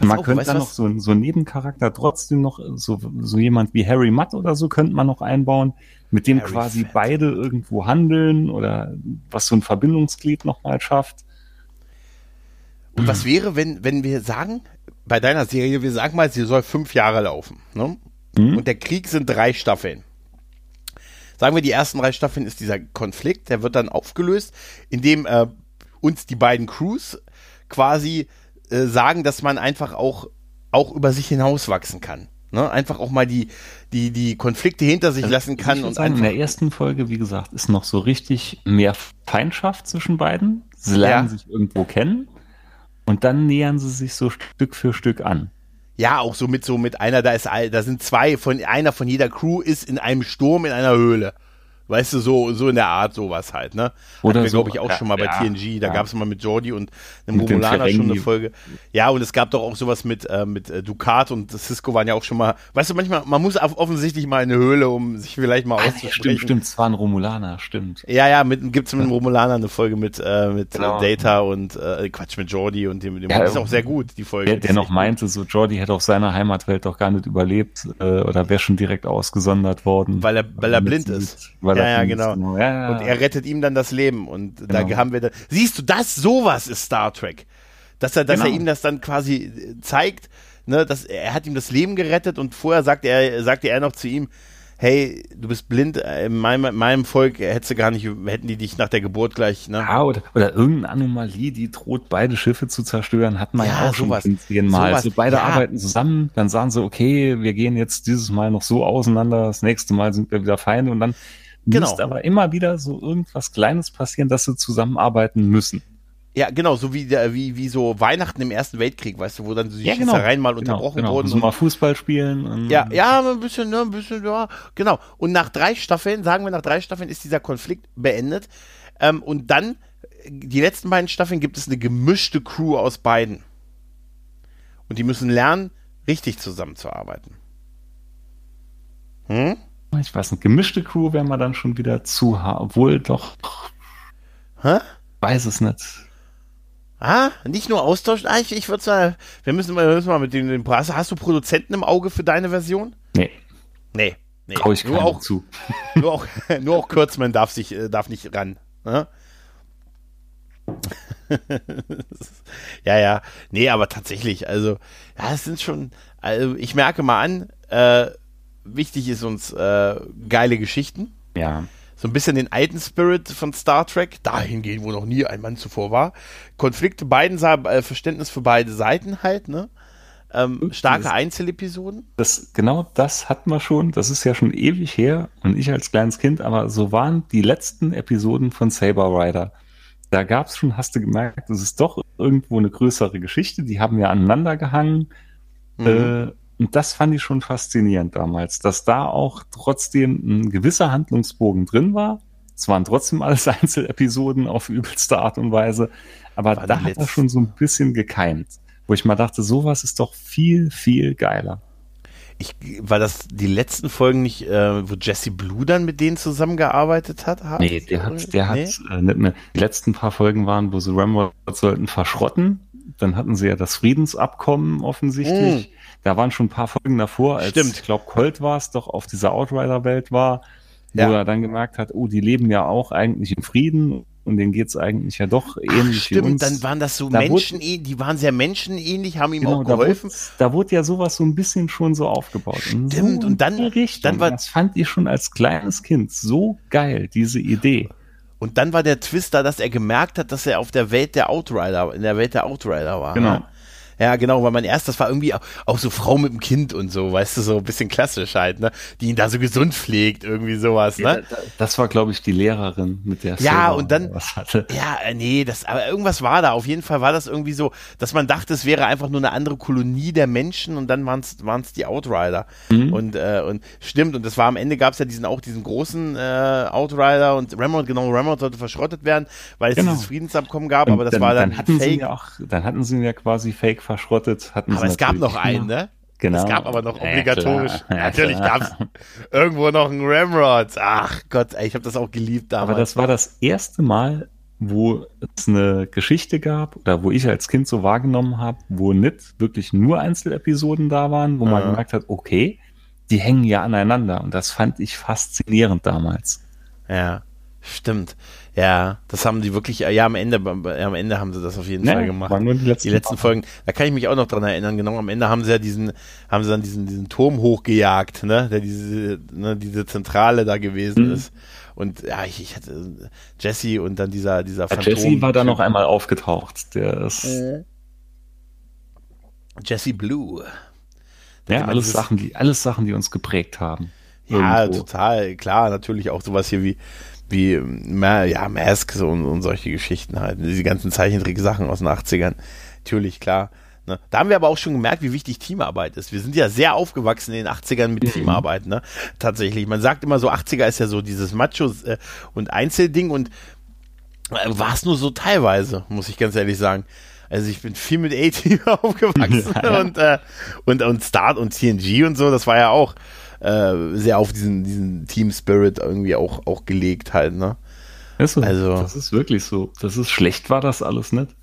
B: man auf, könnte da noch so, so einen Nebencharakter trotzdem noch, so, so jemand wie Harry Mudd oder so könnte man noch einbauen, mit dem Harry quasi Fett. beide irgendwo handeln oder was so ein Verbindungsglied nochmal schafft.
A: Und was wäre, wenn, wenn wir sagen, bei deiner Serie, wir sagen mal, sie soll fünf Jahre laufen, ne? Mhm. Und der Krieg sind drei Staffeln sagen wir, die ersten drei Staffeln ist dieser Konflikt, der wird dann aufgelöst, indem äh, uns die beiden Crews quasi äh, sagen, dass man einfach auch, auch über sich hinauswachsen kann. Ne? Einfach auch mal die, die, die Konflikte hinter sich also, lassen kann. Und
B: sagen, in der ersten Folge, wie gesagt, ist noch so richtig mehr Feindschaft zwischen beiden. Sie lernen ja. sich irgendwo kennen und dann nähern sie sich so Stück für Stück an.
A: Ja, auch so mit so mit einer, da ist da sind zwei von einer von jeder Crew ist in einem Sturm in einer Höhle. Weißt du, so, so in der Art sowas halt, ne? Oder so, glaube ich, auch ja, schon mal bei ja, TNG. Da ja. gab es mal mit Jordi und einem Romulaner schon eine Folge. Ja, und es gab doch auch sowas mit, äh, mit äh, Ducat und Cisco waren ja auch schon mal, weißt du, manchmal, man muss offensichtlich mal in eine Höhle, um sich vielleicht mal ah, auszusprechen.
B: Stimmt, stimmt, es war ein Romulaner, stimmt.
A: Ja, ja, mit, gibt's mit einem Romulaner eine Folge mit, äh, mit genau. Data und, äh, Quatsch, mit Jordi und dem, dem ja, ist auch sehr gut, die Folge.
B: Der, der noch meinte, so Jordi hätte auf seiner Heimatwelt doch gar nicht überlebt, äh, oder wäre schon direkt ausgesondert worden.
A: Weil er, weil er blind ist. Weil ja, ja, genau. genau ja, Und er rettet ihm dann das Leben. Und genau. da haben wir dann, siehst du, das, sowas ist Star Trek. Dass er, dass genau. er ihm das dann quasi zeigt, ne, dass er hat ihm das Leben gerettet und vorher sagte er, sagte er noch zu ihm, hey, du bist blind, äh, in meinem, in meinem Volk hättest du gar nicht, hätten die dich nach der Geburt gleich, ne?
B: Ja, oder, oder irgendeine Anomalie, die droht, beide Schiffe zu zerstören, hat man ja, ja auch sowas, schon zehnmal. Sowas, also beide ja. arbeiten zusammen, dann sagen sie, okay, wir gehen jetzt dieses Mal noch so auseinander, das nächste Mal sind wir wieder Feinde und dann Genau. Müsste aber immer wieder so irgendwas Kleines passieren, dass sie zusammenarbeiten müssen.
A: Ja, genau, so wie, der, wie, wie so Weihnachten im Ersten Weltkrieg, weißt du, wo dann die ja, genau. Schießereien mal genau, unterbrochen genau. wurden.
B: So mal Fußball spielen.
A: ja, ja, ein bisschen, ne, ein bisschen, ja, genau. Und nach drei Staffeln, sagen wir nach drei Staffeln, ist dieser Konflikt beendet. Ähm, und dann, die letzten beiden Staffeln gibt es eine gemischte Crew aus beiden. Und die müssen lernen, richtig zusammenzuarbeiten.
B: Hm? Ich weiß nicht, gemischte Crew wäre man dann schon wieder zu hart. Obwohl doch. Hä? Weiß es nicht.
A: Ah, nicht nur austauschen. Ah, ich, ich würde sagen, wir müssen mal, müssen mal mit dem, dem Preis. Hast du Produzenten im Auge für deine Version?
B: Nee.
A: Nee. nee.
B: Trau ich
A: nur auch
B: zu.
A: Nur auch, nur auch Kurzmann darf sich, äh, darf nicht ran. Ne? ja, ja. Nee, aber tatsächlich, also, ja, es sind schon, also ich merke mal an, äh, wichtig ist uns äh, geile Geschichten.
B: Ja.
A: So ein bisschen den alten Spirit von Star Trek, dahin gehen, wo noch nie ein Mann zuvor war. Konflikte beiden äh, Verständnis für beide Seiten halt, ne? Ähm, starke Einzelepisoden.
B: Das, genau das hatten wir schon. Das ist ja schon ewig her und ich als kleines Kind, aber so waren die letzten Episoden von Saber Rider. Da gab es schon, hast du gemerkt, es ist doch irgendwo eine größere Geschichte. Die haben ja aneinander gehangen. Mhm. Äh, und das fand ich schon faszinierend damals, dass da auch trotzdem ein gewisser Handlungsbogen drin war, Es waren trotzdem alles Einzelepisoden auf übelste Art und Weise. Aber war da hat er schon so ein bisschen gekeimt, wo ich mal dachte, sowas ist doch viel, viel geiler.
A: Ich, war das die letzten Folgen nicht, äh, wo Jesse Blue dann mit denen zusammengearbeitet hat?
B: hat? Nee, der hat, der nee? hat äh, nicht mehr. Die letzten paar Folgen waren, wo sie Ramrod sollten verschrotten. Dann hatten sie ja das Friedensabkommen offensichtlich. Mm. Da waren schon ein paar Folgen davor, als
A: Stimmt.
B: ich glaube Colt war es doch auf dieser Outrider-Welt war, wo ja. er dann gemerkt hat, oh, die leben ja auch eigentlich im Frieden und denen geht's eigentlich ja doch ähnlich Ach,
A: stimmt, wie uns. dann waren das so da Menschen, wurde, die waren sehr menschenähnlich, haben ihm genau, auch geholfen.
B: Da wurde, da wurde, ja sowas so ein bisschen schon so aufgebaut.
A: Stimmt, so und dann,
B: Richtung, dann war, das fand ich schon als kleines Kind so geil, diese Idee.
A: Und dann war der Twist da, dass er gemerkt hat, dass er auf der Welt der Outrider, in der Welt der Outrider war.
B: Genau.
A: Ne? Ja, genau, weil mein erstes war irgendwie auch, auch so Frau mit dem Kind und so, weißt du, so ein bisschen klassisch halt, ne? Die ihn da so gesund pflegt, irgendwie sowas, ne? Ja,
B: das war, glaube ich, die Lehrerin, mit der
A: Ja, und dann, was hatte. ja, äh, nee, das, aber irgendwas war da. Auf jeden Fall war das irgendwie so, dass man dachte, es wäre einfach nur eine andere Kolonie der Menschen und dann waren es die Outrider. Mhm. Und, äh, und stimmt, und das war am Ende gab es ja diesen auch diesen großen äh, Outrider und Ramrod, genau, Ramrod sollte verschrottet werden, weil es genau. dieses Friedensabkommen gab, und aber das
B: dann,
A: war dann,
B: dann hatten Fake. Sie ja auch, dann hatten sie ihn ja quasi Fake verschrottet. Hatten
A: aber es gab noch einen, ne?
B: Genau.
A: Es gab aber noch obligatorisch. Ja, ja, natürlich gab es irgendwo noch einen Ramrod. Ach Gott, ey, ich habe das auch geliebt damals.
B: Aber das war das erste Mal, wo es eine Geschichte gab oder wo ich als Kind so wahrgenommen habe, wo nicht wirklich nur Einzelepisoden da waren, wo man gemerkt hat, okay, die hängen ja aneinander. Und das fand ich faszinierend damals.
A: Ja, stimmt. Ja, das haben die wirklich, ja, am Ende, am Ende haben sie das auf jeden ja, Fall gemacht.
B: Waren nur die letzten,
A: die letzten Folgen, da kann ich mich auch noch dran erinnern, genau, am Ende haben sie ja diesen, haben sie dann diesen, diesen Turm hochgejagt, ne, der diese, ne, diese Zentrale da gewesen mhm. ist. Und ja, ich, ich hatte Jesse und dann dieser, dieser
B: ja, Jesse war da noch einmal aufgetaucht, der ist. Äh.
A: Jesse Blue.
B: Ja, alles Sachen, die, alles Sachen, die uns geprägt haben.
A: Ja, Irgendwo. total, klar, natürlich auch sowas hier wie, wie ja, Masks und, und solche Geschichten halt. Diese ganzen Zeichentrick-Sachen aus den 80ern. Natürlich, klar. Ne? Da haben wir aber auch schon gemerkt, wie wichtig Teamarbeit ist. Wir sind ja sehr aufgewachsen in den 80ern mit mhm. Teamarbeit, ne? Tatsächlich. Man sagt immer so, 80er ist ja so dieses Macho- äh, und Einzelding und äh, war es nur so teilweise, muss ich ganz ehrlich sagen. Also ich bin viel mit A-Team aufgewachsen ja, ja. und, äh, und, und Start und TNG und so, das war ja auch äh, sehr auf diesen, diesen Team Spirit irgendwie auch, auch gelegt halt, ne?
B: Ist so. Also, das ist wirklich so. Das ist schlecht, war das alles nicht.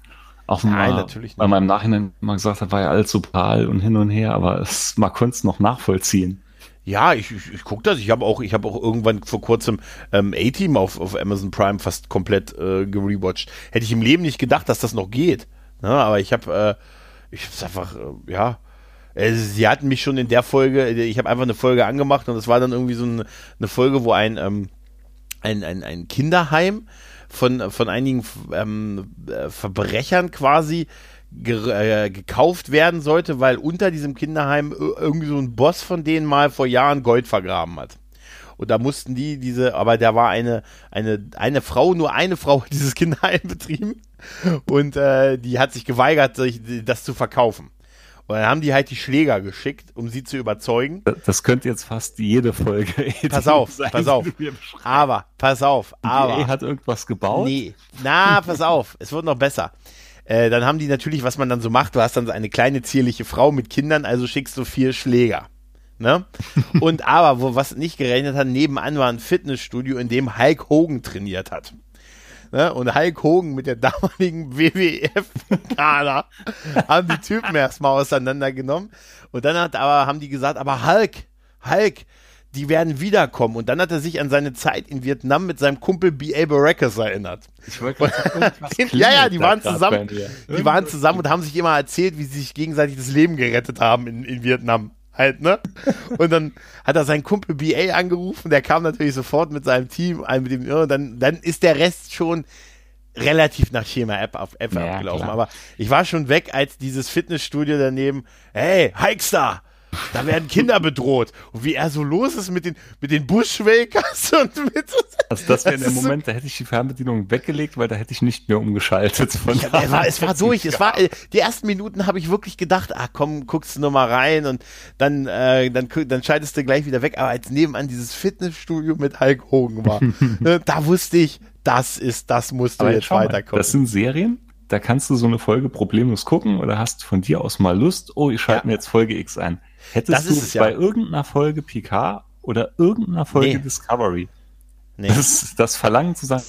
B: Auch
A: Nein, mal, natürlich
B: nicht. Weil man im Nachhinein mal gesagt hat, war ja alles so prall und hin und her, aber es, man konnte es noch nachvollziehen.
A: Ja, ich, ich, ich gucke das. Ich habe auch, ich habe auch irgendwann vor kurzem ähm, A-Team auf, auf Amazon Prime fast komplett äh, gerewatcht. Hätte ich im Leben nicht gedacht, dass das noch geht. Ne? Aber ich habe, äh, ich hab's einfach, äh, ja, äh, sie hatten mich schon in der Folge, ich habe einfach eine Folge angemacht und es war dann irgendwie so eine, eine Folge, wo ein, ähm, ein, ein, ein Kinderheim von, von einigen ähm, äh, Verbrechern quasi ge äh, gekauft werden sollte, weil unter diesem Kinderheim irgendwie so ein Boss von denen mal vor Jahren Gold vergraben hat. Und da mussten die diese, aber da war eine, eine, eine Frau, nur eine Frau hat dieses Kinderheim betrieben und äh, die hat sich geweigert, das zu verkaufen. Und dann haben die halt die Schläger geschickt, um sie zu überzeugen.
B: Das könnte jetzt fast jede Folge.
A: Pass auf, sein, pass auf. Aber, pass auf, aber.
B: Die hat irgendwas gebaut?
A: Nee. Na, pass auf. Es wird noch besser. Äh, dann haben die natürlich, was man dann so macht, du hast dann so eine kleine zierliche Frau mit Kindern, also schickst du vier Schläger. Ne? Und aber, wo was nicht gerechnet hat, nebenan war ein Fitnessstudio, in dem Hulk Hogan trainiert hat. Ne? Und Hulk Hogan mit der damaligen WWF-Kader haben die Typen erstmal auseinandergenommen. Und dann hat aber, haben die gesagt, aber Hulk, Hulk, die werden wiederkommen. Und dann hat er sich an seine Zeit in Vietnam mit seinem Kumpel B.A. Baracus erinnert.
B: Ich wollte
A: Ja, ja, die waren zusammen. Die waren zusammen und haben sich immer erzählt, wie sie sich gegenseitig das Leben gerettet haben in, in Vietnam halt, ne? Und dann hat er seinen Kumpel BA angerufen, der kam natürlich sofort mit seinem Team, mit dem, und dann, dann ist der Rest schon relativ nach Schema App, auf App ja, abgelaufen. Klar. Aber ich war schon weg, als dieses Fitnessstudio daneben, hey, Hikestar! Da werden Kinder bedroht. Und wie er so los ist mit den, mit den Bushwakers und mit,
B: Also das wäre der Moment, da hätte ich die Fernbedienung weggelegt, weil da hätte ich nicht mehr umgeschaltet.
A: Von ja, es, war, es war durch. Es war äh, die ersten Minuten habe ich wirklich gedacht, ah komm, guckst du nur mal rein und dann äh, dann dann schaltest du gleich wieder weg. Aber als nebenan dieses Fitnessstudio mit Hulk Hogan war, ne, da wusste ich, das ist, das musst du Aber jetzt weiterkommen.
B: Das sind Serien, da kannst du so eine Folge problemlos gucken oder hast von dir aus mal Lust, oh, ich schalte ja. mir jetzt Folge X ein. Hättest du es, bei ja. irgendeiner Folge Picard oder irgendeiner Folge nee. Discovery nee. das, das Verlangen zu sagen,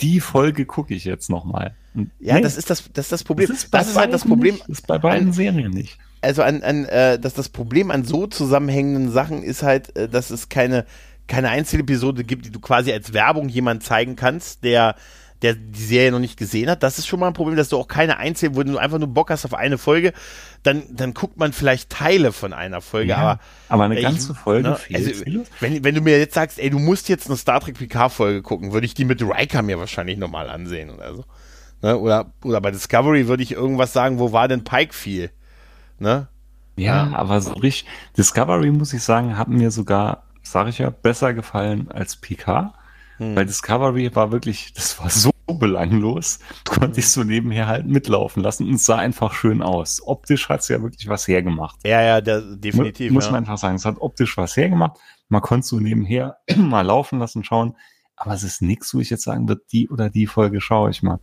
B: die Folge gucke ich jetzt nochmal.
A: Ja, nee. das ist das, das ist das Problem. Das ist, das ist halt das Problem.
B: Nicht. Das ist bei beiden an, Serien nicht.
A: Also an, an äh, dass das Problem an so zusammenhängenden Sachen ist halt, äh, dass es keine, keine Einzelepisode gibt, die du quasi als Werbung jemand zeigen kannst, der der die Serie noch nicht gesehen hat. Das ist schon mal ein Problem, dass du auch keine einzelnen, wo du einfach nur Bock hast auf eine Folge, dann, dann guckt man vielleicht Teile von einer Folge. Ja, aber,
B: aber eine ganze ich, Folge ne,
A: also, wenn, wenn du mir jetzt sagst, ey, du musst jetzt eine Star Trek PK-Folge gucken, würde ich die mit Riker mir wahrscheinlich nochmal ansehen oder so. Ne? Oder, oder bei Discovery würde ich irgendwas sagen, wo war denn Pike viel? Ne?
B: Ja, ja, aber so richtig, Discovery, muss ich sagen, hat mir sogar, sage ich ja, besser gefallen als PK. Hm. Weil Discovery war wirklich, das war so belanglos, konnte ich so nebenher halt mitlaufen lassen und es sah einfach schön aus. Optisch hat es ja wirklich was hergemacht.
A: Ja, ja, der, definitiv.
B: Muss
A: ja.
B: man einfach sagen, es hat optisch was hergemacht. Man konnte so nebenher mal laufen lassen, schauen. Aber es ist nichts, wo ich jetzt sagen würde, die oder die Folge schaue ich mal.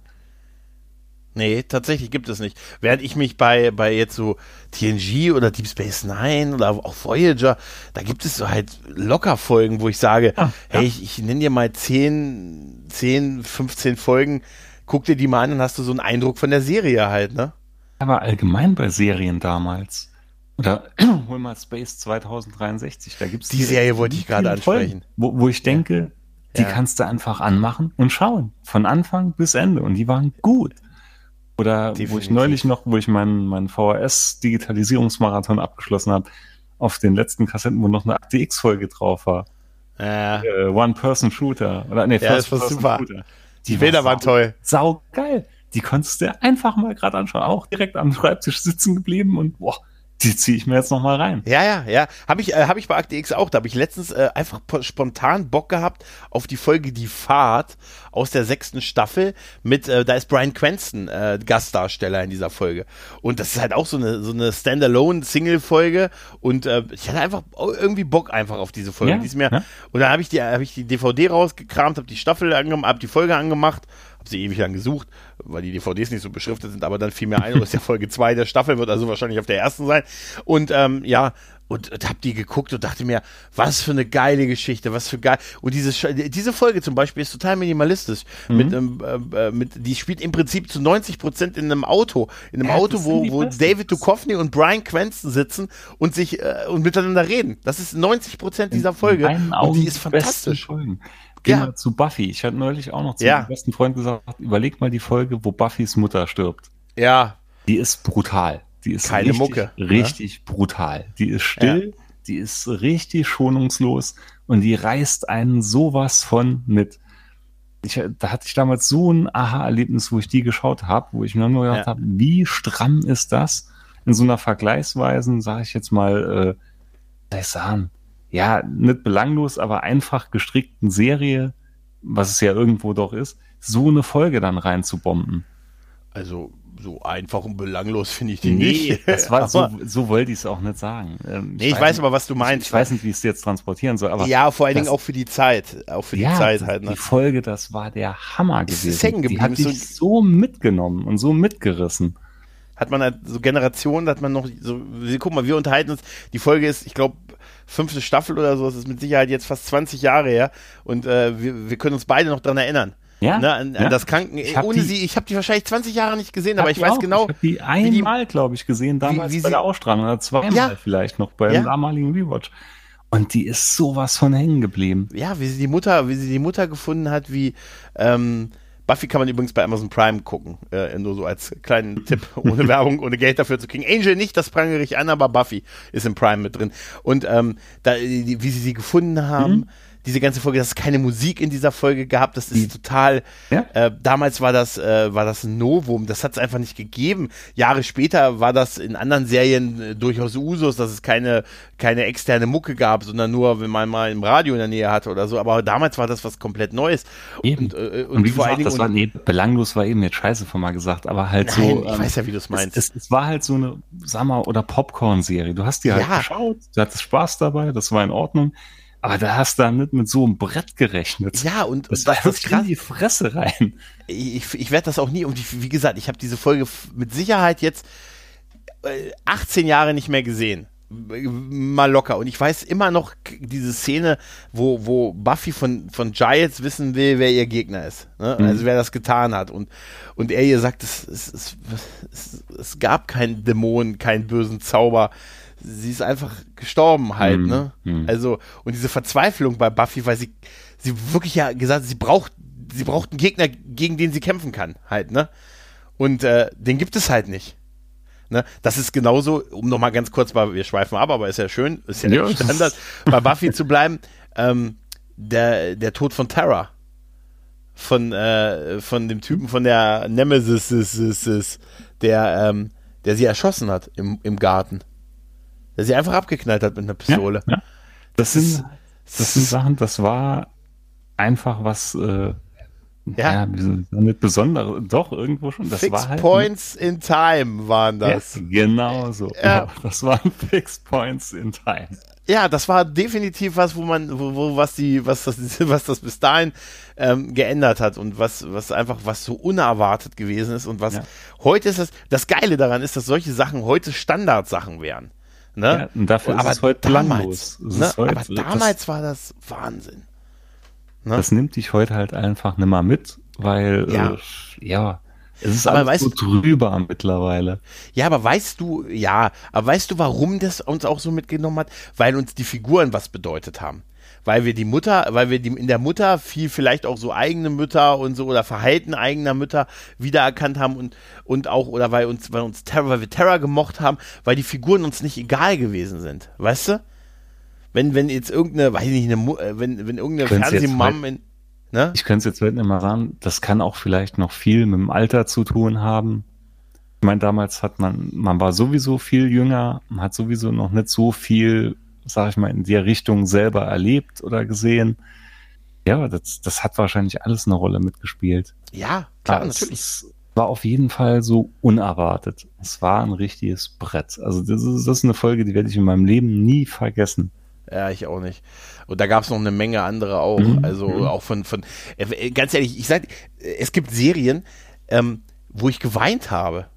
A: Nee, tatsächlich gibt es nicht. Während ich mich bei, bei jetzt so TNG oder Deep Space Nine oder auch Voyager, da gibt es so halt locker Folgen, wo ich sage, ah, hey, ja. ich, ich nenne dir mal 10, 10, 15 Folgen, guck dir die mal an, dann hast du so einen Eindruck von der Serie halt, ne?
B: Aber allgemein bei Serien damals. Oder hol mal Space 2063, da gibt's
A: die Serie wollte ich gerade ansprechen.
B: Folgen, wo, wo ich denke, die ja. kannst du einfach anmachen und schauen. Von Anfang bis Ende. Und die waren gut. Oder Definitiv. wo ich neulich noch, wo ich meinen, meinen VHS-Digitalisierungsmarathon abgeschlossen habe, auf den letzten Kassetten, wo noch eine Akte X-Folge drauf war.
A: Ja.
B: Äh, One-Person-Shooter. Oder
A: nee, ja, das war super. Shooter. Die Bilder waren toll.
B: Sau geil. Die konntest du einfach mal gerade anschauen. Auch direkt am Schreibtisch sitzen geblieben und boah, die ziehe ich mir jetzt nochmal rein.
A: Ja, ja, ja. Habe ich, äh, hab ich bei Akte X auch. Da habe ich letztens äh, einfach spontan Bock gehabt auf die Folge Die Fahrt aus der sechsten Staffel mit, äh, da ist Brian Cranston äh, Gastdarsteller in dieser Folge. Und das ist halt auch so eine, so eine Standalone-Single-Folge. Und äh, ich hatte einfach irgendwie Bock einfach auf diese Folge.
B: Ja,
A: die mir, ja. Und dann habe ich, die, hab ich die DVD rausgekramt, habe die Staffel angemacht, habe die Folge angemacht habe sie ewig lang gesucht, weil die DVDs nicht so beschriftet sind, aber dann fiel mir ein, dass ja Folge 2 der Staffel wird, also wahrscheinlich auf der ersten sein. Und ähm, ja, und, und hab die geguckt und dachte mir, was für eine geile Geschichte, was für geil. Und diese, diese Folge zum Beispiel ist total minimalistisch. Mhm. Mit, ähm, äh, mit, die spielt im Prinzip zu 90 Prozent in einem Auto. In einem ja, Auto, wo, wo David Duchovny und Brian Cranston sitzen und sich äh, und miteinander reden. Das ist 90 Prozent dieser Folge.
B: Und die ist fantastisch. Geh ja. mal zu Buffy. Ich hatte neulich auch noch zu ja. meinem besten Freund gesagt, überleg mal die Folge, wo Buffys Mutter stirbt.
A: Ja.
B: Die ist brutal. Die ist
A: Keine
B: richtig,
A: Mucke.
B: Ne? Richtig ja. brutal. Die ist still, ja. die ist richtig schonungslos und die reißt einen sowas von mit. Ich, da hatte ich damals so ein Aha-Erlebnis, wo ich die geschaut habe, wo ich mir nur gedacht ja. habe, wie stramm ist das? In so einer Vergleichsweisen, sage ich jetzt mal, äh, ich sagen, ja, nicht belanglos, aber einfach gestrickten Serie, was es ja irgendwo doch ist, so eine Folge dann reinzubomben.
A: Also so einfach und belanglos finde ich die
B: nee,
A: nicht.
B: Das war so, so wollte ich es auch nicht sagen.
A: Ähm, nee, ich, weiß, aber, was du meinst.
B: Ich, ich weiß nicht, wie ich es jetzt transportieren soll. Aber
A: ja, vor allen Dingen auch für die Zeit. Auch für die ja, Zeit halt.
B: Ne? Die Folge, das war der Hammer gewesen. Ist hängen geblieben. Die hat dich so mitgenommen und so mitgerissen.
A: Hat man halt so Generationen, hat man noch so, guck mal, wir unterhalten uns, die Folge ist, ich glaube, fünfte Staffel oder so, das ist mit Sicherheit jetzt fast 20 Jahre her und äh, wir, wir können uns beide noch daran erinnern.
B: Ja,
A: ne, an,
B: ja.
A: das Kranken.
B: Ich
A: ohne
B: die,
A: sie, ich habe die wahrscheinlich 20 Jahre nicht gesehen, aber ich weiß
B: auch.
A: genau. Ich
B: habe die einmal, glaube ich, gesehen, damals wie, wie bei der Ausstrahlung oder zweimal ja. vielleicht noch beim ja. damaligen Rewatch. Und die ist sowas von hängen geblieben.
A: Ja, wie sie die Mutter, wie sie die Mutter gefunden hat, wie ähm, Buffy kann man übrigens bei Amazon Prime gucken. Äh, nur so als kleinen Tipp, ohne Werbung, ohne Geld dafür zu kriegen. Angel nicht, das prangere ich an, aber Buffy ist im Prime mit drin. Und ähm, da, wie sie sie gefunden haben, mhm. Diese ganze Folge, dass es keine Musik in dieser Folge gab, das ist total, ja? äh, damals war das, äh, war das ein Novum, das hat es einfach nicht gegeben. Jahre später war das in anderen Serien äh, durchaus Usus, dass es keine, keine externe Mucke gab, sondern nur, wenn man mal im Radio in der Nähe hatte oder so, aber damals war das was komplett Neues.
B: Eben. Und, äh, und, und wie vor gesagt, das war, nee, belanglos war eben jetzt scheiße von mal gesagt, aber halt
A: nein,
B: so.
A: ich ähm, weiß ja, wie du es meinst.
B: Es, es, war halt so eine, sag mal, oder Popcorn-Serie. Du hast die halt ja. geschaut, du hattest Spaß dabei, das war in Ordnung. Aber da hast du nicht mit so einem Brett gerechnet.
A: Ja, und
B: das, das ist krass. in die Fresse rein.
A: Ich, ich werde das auch nie, und wie gesagt, ich habe diese Folge mit Sicherheit jetzt 18 äh, Jahre nicht mehr gesehen. Mal locker. Und ich weiß immer noch diese Szene, wo, wo Buffy von, von Giants wissen will, wer ihr Gegner ist. Ne? Mhm. Also wer das getan hat. Und, und er ihr sagt, es, es, es, es, es gab keinen Dämon, keinen bösen Zauber sie ist einfach gestorben halt, mhm. ne? Mhm. Also, und diese Verzweiflung bei Buffy, weil sie, sie wirklich ja gesagt, sie braucht, sie braucht einen Gegner, gegen den sie kämpfen kann, halt, ne? Und äh, den gibt es halt nicht. Ne? Das ist genauso, um nochmal ganz kurz bei, wir schweifen ab, aber ist ja schön, ist ja, ja Standard, bei Buffy zu bleiben, ähm, der, der Tod von Terra. Von, äh, von dem Typen von der Nemesis, der, ähm, der sie erschossen hat im, im Garten der sie einfach abgeknallt hat mit einer Pistole. Ja, ja.
B: Das, das, sind, das sind Sachen, das war einfach was, äh, ja, ja nicht besonders, doch irgendwo schon. Das
A: Fixed
B: war halt
A: Points in Time waren das.
B: Ja, genau so. Ja. Das waren Fixed Points in Time.
A: Ja, das war definitiv was, wo man, wo, wo was die, was das, was das bis dahin ähm, geändert hat und was, was einfach was so unerwartet gewesen ist und was ja. heute ist das. Das Geile daran ist, dass solche Sachen heute Standardsachen wären. Ne? Ja,
B: dafür aber ist es heute damals,
A: ne? heute, aber damals das, war das Wahnsinn.
B: Ne? Das nimmt dich heute halt einfach nimmer mit, weil ja, äh, ja es ist aber alles weißt, so drüber mittlerweile.
A: Ja, aber weißt du, ja, aber weißt du, warum das uns auch so mitgenommen hat? Weil uns die Figuren was bedeutet haben weil wir die Mutter, weil wir die in der Mutter viel vielleicht auch so eigene Mütter und so oder Verhalten eigener Mütter wiedererkannt haben und, und auch, oder weil uns, weil uns Terror, weil wir Terror gemocht haben, weil die Figuren uns nicht egal gewesen sind. Weißt du? Wenn, wenn jetzt irgendeine, weiß ich nicht, eine, äh, wenn, wenn irgendeine Fernsehmam in,
B: ne? Ich könnte es jetzt heute nicht mal sagen, das kann auch vielleicht noch viel mit dem Alter zu tun haben. Ich meine, damals hat man, man war sowieso viel jünger, man hat sowieso noch nicht so viel sag ich mal, in der Richtung selber erlebt oder gesehen. Ja, das, das hat wahrscheinlich alles eine Rolle mitgespielt.
A: Ja, klar, ja, natürlich. Es
B: war auf jeden Fall so unerwartet. Es war ein richtiges Brett. Also das ist, das ist eine Folge, die werde ich in meinem Leben nie vergessen.
A: Ja, ich auch nicht. Und da gab es noch eine Menge andere auch. Mhm. Also mhm. auch von, von, äh, ganz ehrlich, ich sag, es gibt Serien, ähm, wo ich geweint habe.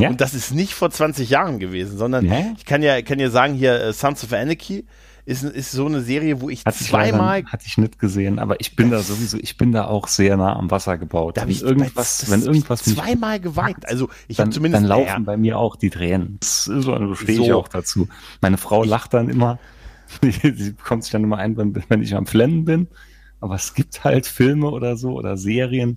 A: Ja? Und das ist nicht vor 20 Jahren gewesen, sondern ja? ich kann ja, kann ja sagen, hier uh, Sons of Anarchy ist, ist so eine Serie, wo ich hatte zweimal.
B: Ich hatte ich nicht gesehen, aber ich bin da sowieso, ich bin da auch sehr nah am Wasser gebaut.
A: Da wenn ich irgendwas, wenn irgendwas
B: zweimal geweint. Also ich habe zumindest. Dann laufen ja. bei mir auch die Tränen. Das ist so, also stehe so. ich auch dazu. Meine Frau lacht dann immer. Sie kommt sich dann immer ein, wenn, wenn ich am Flennen bin. Aber es gibt halt Filme oder so oder Serien,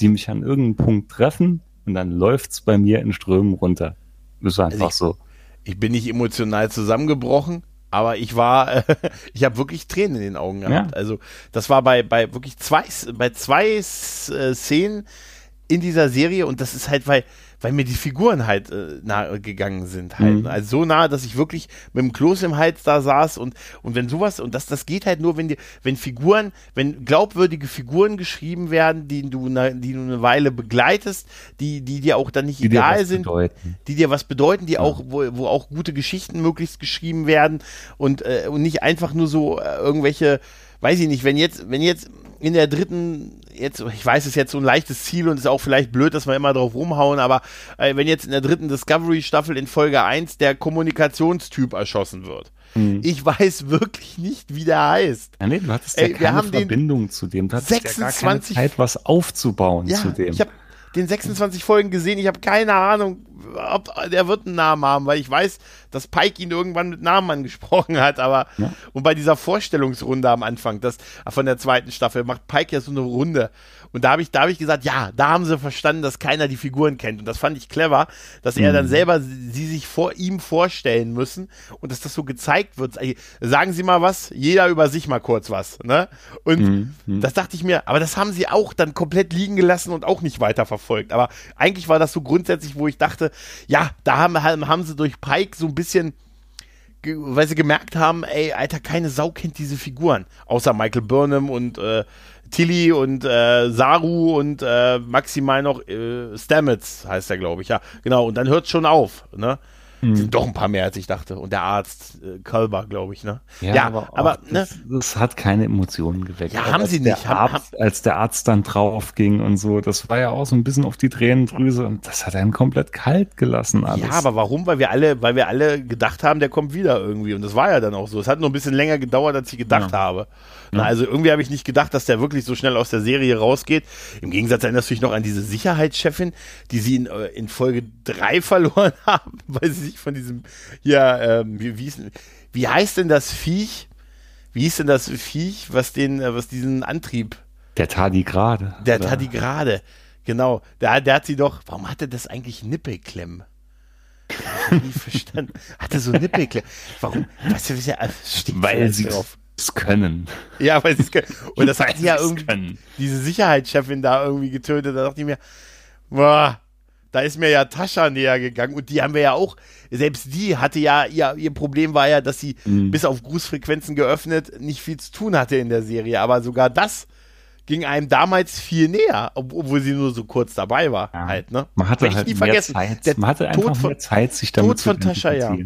B: die mich an irgendeinem Punkt treffen und dann läuft's bei mir in Strömen runter. Das ist einfach also ich, so.
A: Ich bin nicht emotional zusammengebrochen, aber ich war, äh, ich habe wirklich Tränen in den Augen gehabt. Ja. Also das war bei, bei wirklich zwei, bei zwei äh, Szenen in dieser Serie und das ist halt, weil weil mir die Figuren halt äh, nahe gegangen sind halt. Mhm. Also so nah, dass ich wirklich mit dem Kloß im Hals da saß und, und wenn sowas, und das, das geht halt nur, wenn die, wenn Figuren, wenn glaubwürdige Figuren geschrieben werden, die du, ne, die du eine Weile begleitest, die, die dir auch dann nicht die egal sind, bedeuten. die dir was bedeuten, die ja. auch, wo, wo auch gute Geschichten möglichst geschrieben werden und, äh, und nicht einfach nur so äh, irgendwelche, weiß ich nicht, wenn jetzt, wenn jetzt in der dritten, jetzt, ich weiß, es ist jetzt so ein leichtes Ziel und ist auch vielleicht blöd, dass wir immer drauf rumhauen, aber äh, wenn jetzt in der dritten Discovery-Staffel in Folge 1 der Kommunikationstyp erschossen wird. Mhm. Ich weiß wirklich nicht, wie der heißt.
B: Ja, nee, du hattest ja Ey, keine Verbindung zu dem. Du hattest 26 ja gar keine Zeit, was aufzubauen
A: ja,
B: zu dem.
A: Ich habe den 26 Folgen gesehen, ich habe keine Ahnung, ob, der wird einen Namen haben, weil ich weiß, dass Pike ihn irgendwann mit Namen angesprochen hat, aber ja. und bei dieser Vorstellungsrunde am Anfang, das von der zweiten Staffel macht Pike ja so eine Runde und da habe ich, da habe ich gesagt, ja, da haben sie verstanden, dass keiner die Figuren kennt. Und das fand ich clever, dass er dann mhm. selber sie sich vor ihm vorstellen müssen und dass das so gezeigt wird. Sagen Sie mal was, jeder über sich mal kurz was. Ne? Und mhm. mhm. das dachte ich mir, aber das haben sie auch dann komplett liegen gelassen und auch nicht weiterverfolgt. Aber eigentlich war das so grundsätzlich, wo ich dachte, ja, da haben, haben sie durch Pike so ein bisschen weil sie gemerkt haben, ey, Alter, keine Sau kennt diese Figuren. Außer Michael Burnham und äh, Tilly und äh, Saru und äh, maximal noch äh, Stamets heißt er, glaube ich. Ja, genau. Und dann hört schon auf. Ne? Mhm. Sind doch ein paar mehr, als ich dachte. Und der Arzt, äh, Kalber, glaube ich, ne?
B: Ja, ja aber, aber ne? das, das, hat keine Emotionen geweckt.
A: Ja, haben sie nicht.
B: Haben, Arzt, als der Arzt dann drauf ging und so, das war ja auch so ein bisschen auf die Tränendrüse und das hat einen komplett kalt gelassen alles.
A: Ja, aber warum? Weil wir alle, weil wir alle gedacht haben, der kommt wieder irgendwie. Und das war ja dann auch so. Es hat nur ein bisschen länger gedauert, als ich gedacht ja. habe. Na, also irgendwie habe ich nicht gedacht, dass der wirklich so schnell aus der Serie rausgeht. Im Gegensatz erinnerst du dich noch an diese Sicherheitschefin, die sie in, äh, in Folge 3 verloren haben, weil sie sich von diesem, ja, ähm, wie, wie, wie heißt denn das Viech? Wie hieß denn das Viech, was den, äh, was diesen Antrieb?
B: Der Tardigrade.
A: Der oder? Tardigrade, genau. Der, der hat sie doch, warum hatte das eigentlich Nippelklemmen? Ich nie verstanden. Hatte so Nippelklemmen. Warum?
B: Weißt du, wie sie, steht Weil sie drauf es können.
A: Ja, weil sie es können. Und das hat ja irgendwie können. diese Sicherheitschefin da irgendwie getötet. Da dachte ich mir, boah, da ist mir ja Tascha näher gegangen und die haben wir ja auch, selbst die hatte ja, ihr, ihr Problem war ja, dass sie mhm. bis auf Grußfrequenzen geöffnet nicht viel zu tun hatte in der Serie, aber sogar das ging einem damals viel näher, obwohl sie nur so kurz dabei war, ja. halt, ne?
B: Man hatte halt
A: nie vergessen.
B: Zeit. Der Man hatte einfach Tod von, mehr Zeit, sich damit Tod
A: zu von Tascha, ja.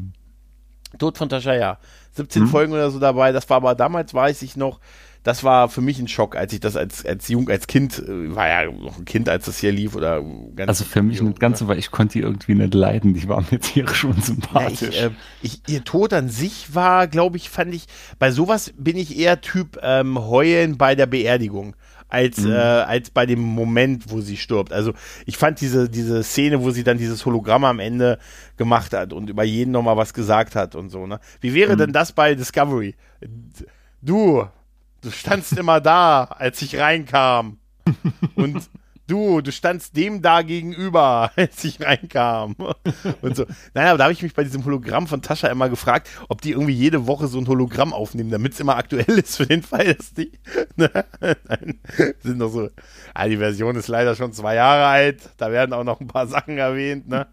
A: Tod von Tascha, ja. 17 hm. Folgen oder so dabei. Das war aber damals, weiß ich noch, das war für mich ein Schock, als ich das als, als Jung, als Kind, äh, war ja noch ein Kind, als das hier lief oder
B: ganz Also für mich nicht ganz so, weil ich konnte die irgendwie nicht leiden, die war mir tierisch unsympathisch. Ja,
A: ich, äh, ich, ihr Tod an sich war, glaube ich, fand ich, bei sowas bin ich eher Typ ähm, Heulen bei der Beerdigung als, mhm. äh, als bei dem Moment, wo sie stirbt. Also ich fand diese, diese Szene, wo sie dann dieses Hologramm am Ende gemacht hat und über jeden nochmal was gesagt hat und so, ne? Wie wäre mhm. denn das bei Discovery? Du, du standst immer da, als ich reinkam. und du, du standst dem da gegenüber, als ich reinkam. Und so. Nein, aber da habe ich mich bei diesem Hologramm von Tascha immer gefragt, ob die irgendwie jede Woche so ein Hologramm aufnehmen, damit es immer aktuell ist für den Fall, dass die. Ne? Nein, sind doch so. Ah, die Version ist leider schon zwei Jahre alt. Da werden auch noch ein paar Sachen erwähnt, ne?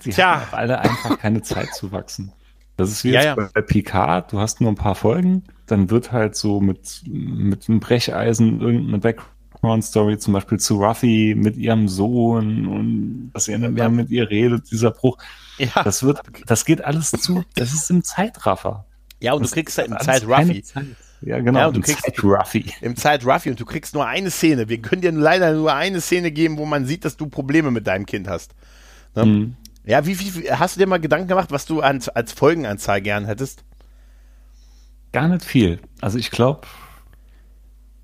B: Sie Tja. alle einfach keine Zeit zu wachsen. Das ist wie ja, jetzt ja. bei Picard, du hast nur ein paar Folgen, dann wird halt so mit, mit einem Brecheisen irgendeine Background Background-Story zum Beispiel zu Ruffy mit ihrem Sohn und dass er ja. mit ihr redet, dieser Bruch. Ja. Das wird, das geht alles zu, das ist im Zeitraffer.
A: Ja, und das du kriegst ja im Zeit Ruffy.
B: Ja, genau. Ja,
A: und du kriegst Zeit Ruffy. Im Zeit Ruffy und du kriegst nur eine Szene. Wir können dir leider nur eine Szene geben, wo man sieht, dass du Probleme mit deinem Kind hast. Ne? Mhm. Ja, wie, wie, hast du dir mal Gedanken gemacht, was du als, als Folgenanzahl gern hättest?
B: Gar nicht viel. Also ich glaube,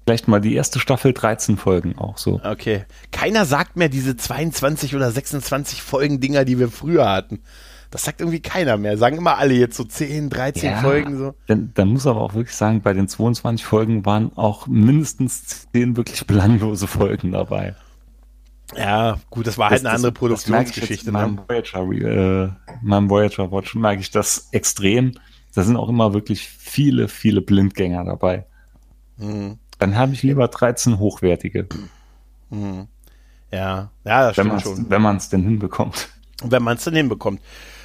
B: Vielleicht mal die erste Staffel 13 Folgen auch so.
A: Okay. Keiner sagt mehr diese 22 oder 26 Folgen Dinger, die wir früher hatten. Das sagt irgendwie keiner mehr. Sagen immer alle jetzt so 10, 13 ja, Folgen so.
B: Dann, dann muss aber auch wirklich sagen, bei den 22 Folgen waren auch mindestens 10 wirklich belanglose Folgen dabei.
A: Ja, gut, das war halt das, eine andere Produktionsgeschichte.
B: Ne? Meinem Voyager, äh, meinem Voyager Watch merke ich das extrem. Da sind auch immer wirklich viele, viele Blindgänger dabei. Mhm. Dann habe ich lieber 13 hochwertige.
A: Mhm. Ja, ja, das
B: wenn stimmt schon. Wenn man es denn hinbekommt.
A: Wenn man es denn hinbekommt.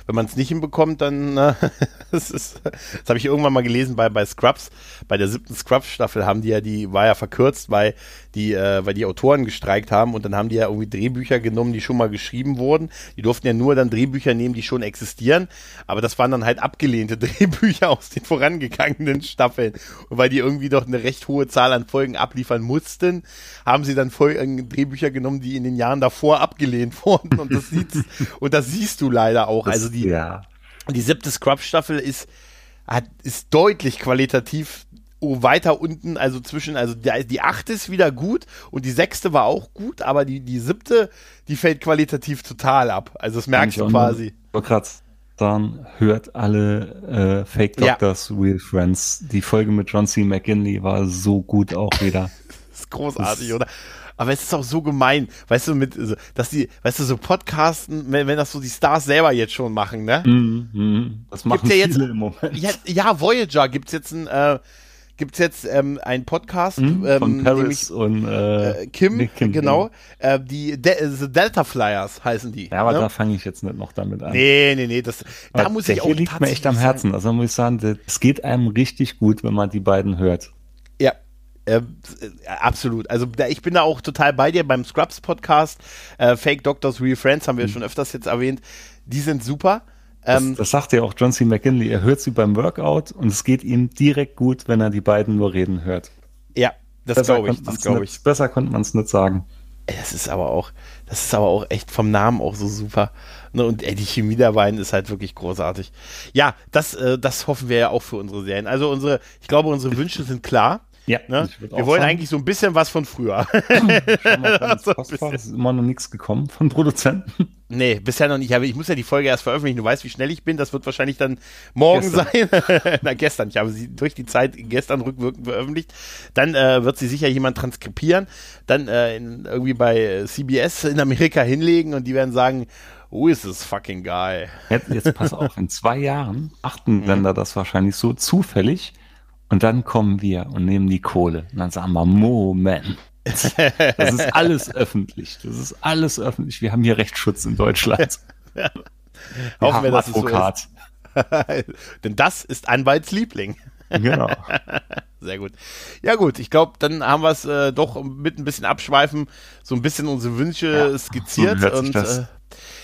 A: Wenn man es nicht hinbekommt, dann, äh, das, ist, das habe ich irgendwann mal gelesen bei, bei Scrubs. Bei der siebten Scrubs-Staffel haben die ja, die war ja verkürzt, weil die, äh, weil die Autoren gestreikt haben und dann haben die ja irgendwie Drehbücher genommen, die schon mal geschrieben wurden. Die durften ja nur dann Drehbücher nehmen, die schon existieren. Aber das waren dann halt abgelehnte Drehbücher aus den vorangegangenen Staffeln. Und weil die irgendwie doch eine recht hohe Zahl an Folgen abliefern mussten, haben sie dann Folgen, Drehbücher genommen, die in den Jahren davor abgelehnt wurden. Und das und das siehst du leider auch. Das, also die, ja. die siebte Scrub-Staffel ist, hat, ist deutlich qualitativ weiter unten, also zwischen, also die, die achte ist wieder gut und die sechste war auch gut, aber die, die siebte, die fällt qualitativ total ab. Also das merkst du quasi.
B: Dann hört alle äh, Fake Doctors, ja. Real Friends. Die Folge mit John C. McGinley war so gut auch wieder.
A: das ist großartig, das oder? Aber es ist auch so gemein, weißt du, mit, dass die, weißt du, so Podcasten, wenn, wenn das so die Stars selber jetzt schon machen, ne? Mm,
B: mm, das machen
A: ja jetzt, im Moment. Ja, ja, Voyager gibt's jetzt ein, äh, gibt's jetzt ähm, einen Podcast
B: mm, ähm, von Paris und äh,
A: äh Kim, Kim, genau. Äh, die De The Delta Flyers heißen die.
B: Ja, aber ne? da fange ich jetzt nicht noch damit an.
A: Nee, nee, nee, das, da muss ich auch
B: liegt mir echt am Herzen. Also muss ich sagen, es geht einem richtig gut, wenn man die beiden hört.
A: Ja, äh, absolut. Also da, ich bin da auch total bei dir beim Scrubs Podcast. Äh, Fake Doctors, Real Friends haben wir mhm. schon öfters jetzt erwähnt. Die sind super.
B: Das, ähm, das sagt ja auch John C. McKinley. Er hört sie beim Workout und es geht ihm direkt gut, wenn er die beiden nur reden hört.
A: Ja, das glaube ich. Das glaube ich.
B: Besser konnte man es nicht sagen.
A: Das ist aber auch, das ist aber auch echt vom Namen auch so super. Ne, und ey, die Chemie der beiden ist halt wirklich großartig. Ja, das, äh, das hoffen wir ja auch für unsere Serien. Also unsere, ich glaube, unsere Wünsche sind klar.
B: Ja,
A: ne? wir wollen sagen. eigentlich so ein bisschen was von früher.
B: so ist immer noch nichts gekommen von Produzenten.
A: Nee, bisher noch nicht. Aber ich muss ja die Folge erst veröffentlichen. Du weißt, wie schnell ich bin. Das wird wahrscheinlich dann morgen gestern. sein. Na, gestern. Ich habe sie durch die Zeit gestern rückwirkend veröffentlicht. Dann äh, wird sie sicher jemand transkribieren. Dann äh, in, irgendwie bei CBS in Amerika hinlegen und die werden sagen, Who is this fucking guy?
B: Jetzt, jetzt pass auf, in zwei Jahren achten Länder das wahrscheinlich so zufällig und dann kommen wir und nehmen die Kohle. Und dann sagen wir, Moment. Das ist alles öffentlich. Das ist alles öffentlich. Wir haben hier Rechtsschutz in Deutschland.
A: Ja. Hoffen wir, dass Advokat. es so ist. Denn das ist Anwaltsliebling.
B: Genau.
A: Sehr gut. Ja gut, ich glaube, dann haben wir es äh, doch mit ein bisschen Abschweifen so ein bisschen unsere Wünsche ja, skizziert. So und äh,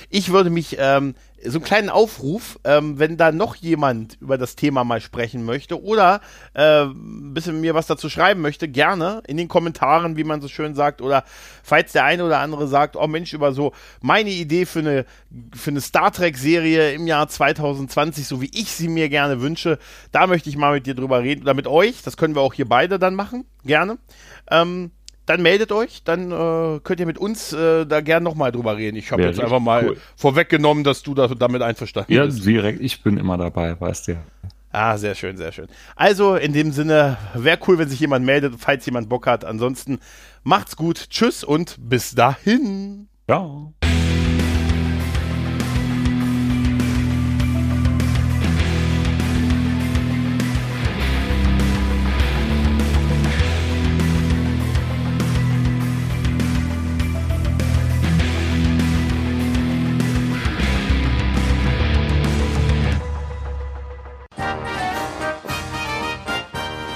A: ich würde mich ähm, so einen kleinen Aufruf, ähm, wenn da noch jemand über das Thema mal sprechen möchte oder äh, ein bisschen mir was dazu schreiben möchte, gerne in den Kommentaren, wie man so schön sagt, oder falls der eine oder andere sagt, oh Mensch, über so meine Idee für eine, für eine Star Trek-Serie im Jahr 2020, so wie ich sie mir gerne wünsche, da möchte ich mal mit dir drüber reden oder mit euch, das können wir auch hier beide dann machen, gerne. Ähm, dann meldet euch, dann äh, könnt ihr mit uns äh, da gern nochmal drüber reden. Ich habe jetzt einfach mal cool. vorweggenommen, dass du da, damit einverstanden
B: ja, bist. Ja, direkt, ich bin immer dabei, weißt du.
A: Ah, sehr schön, sehr schön. Also in dem Sinne, wäre cool, wenn sich jemand meldet, falls jemand Bock hat. Ansonsten macht's gut, tschüss und bis dahin.
B: Ciao.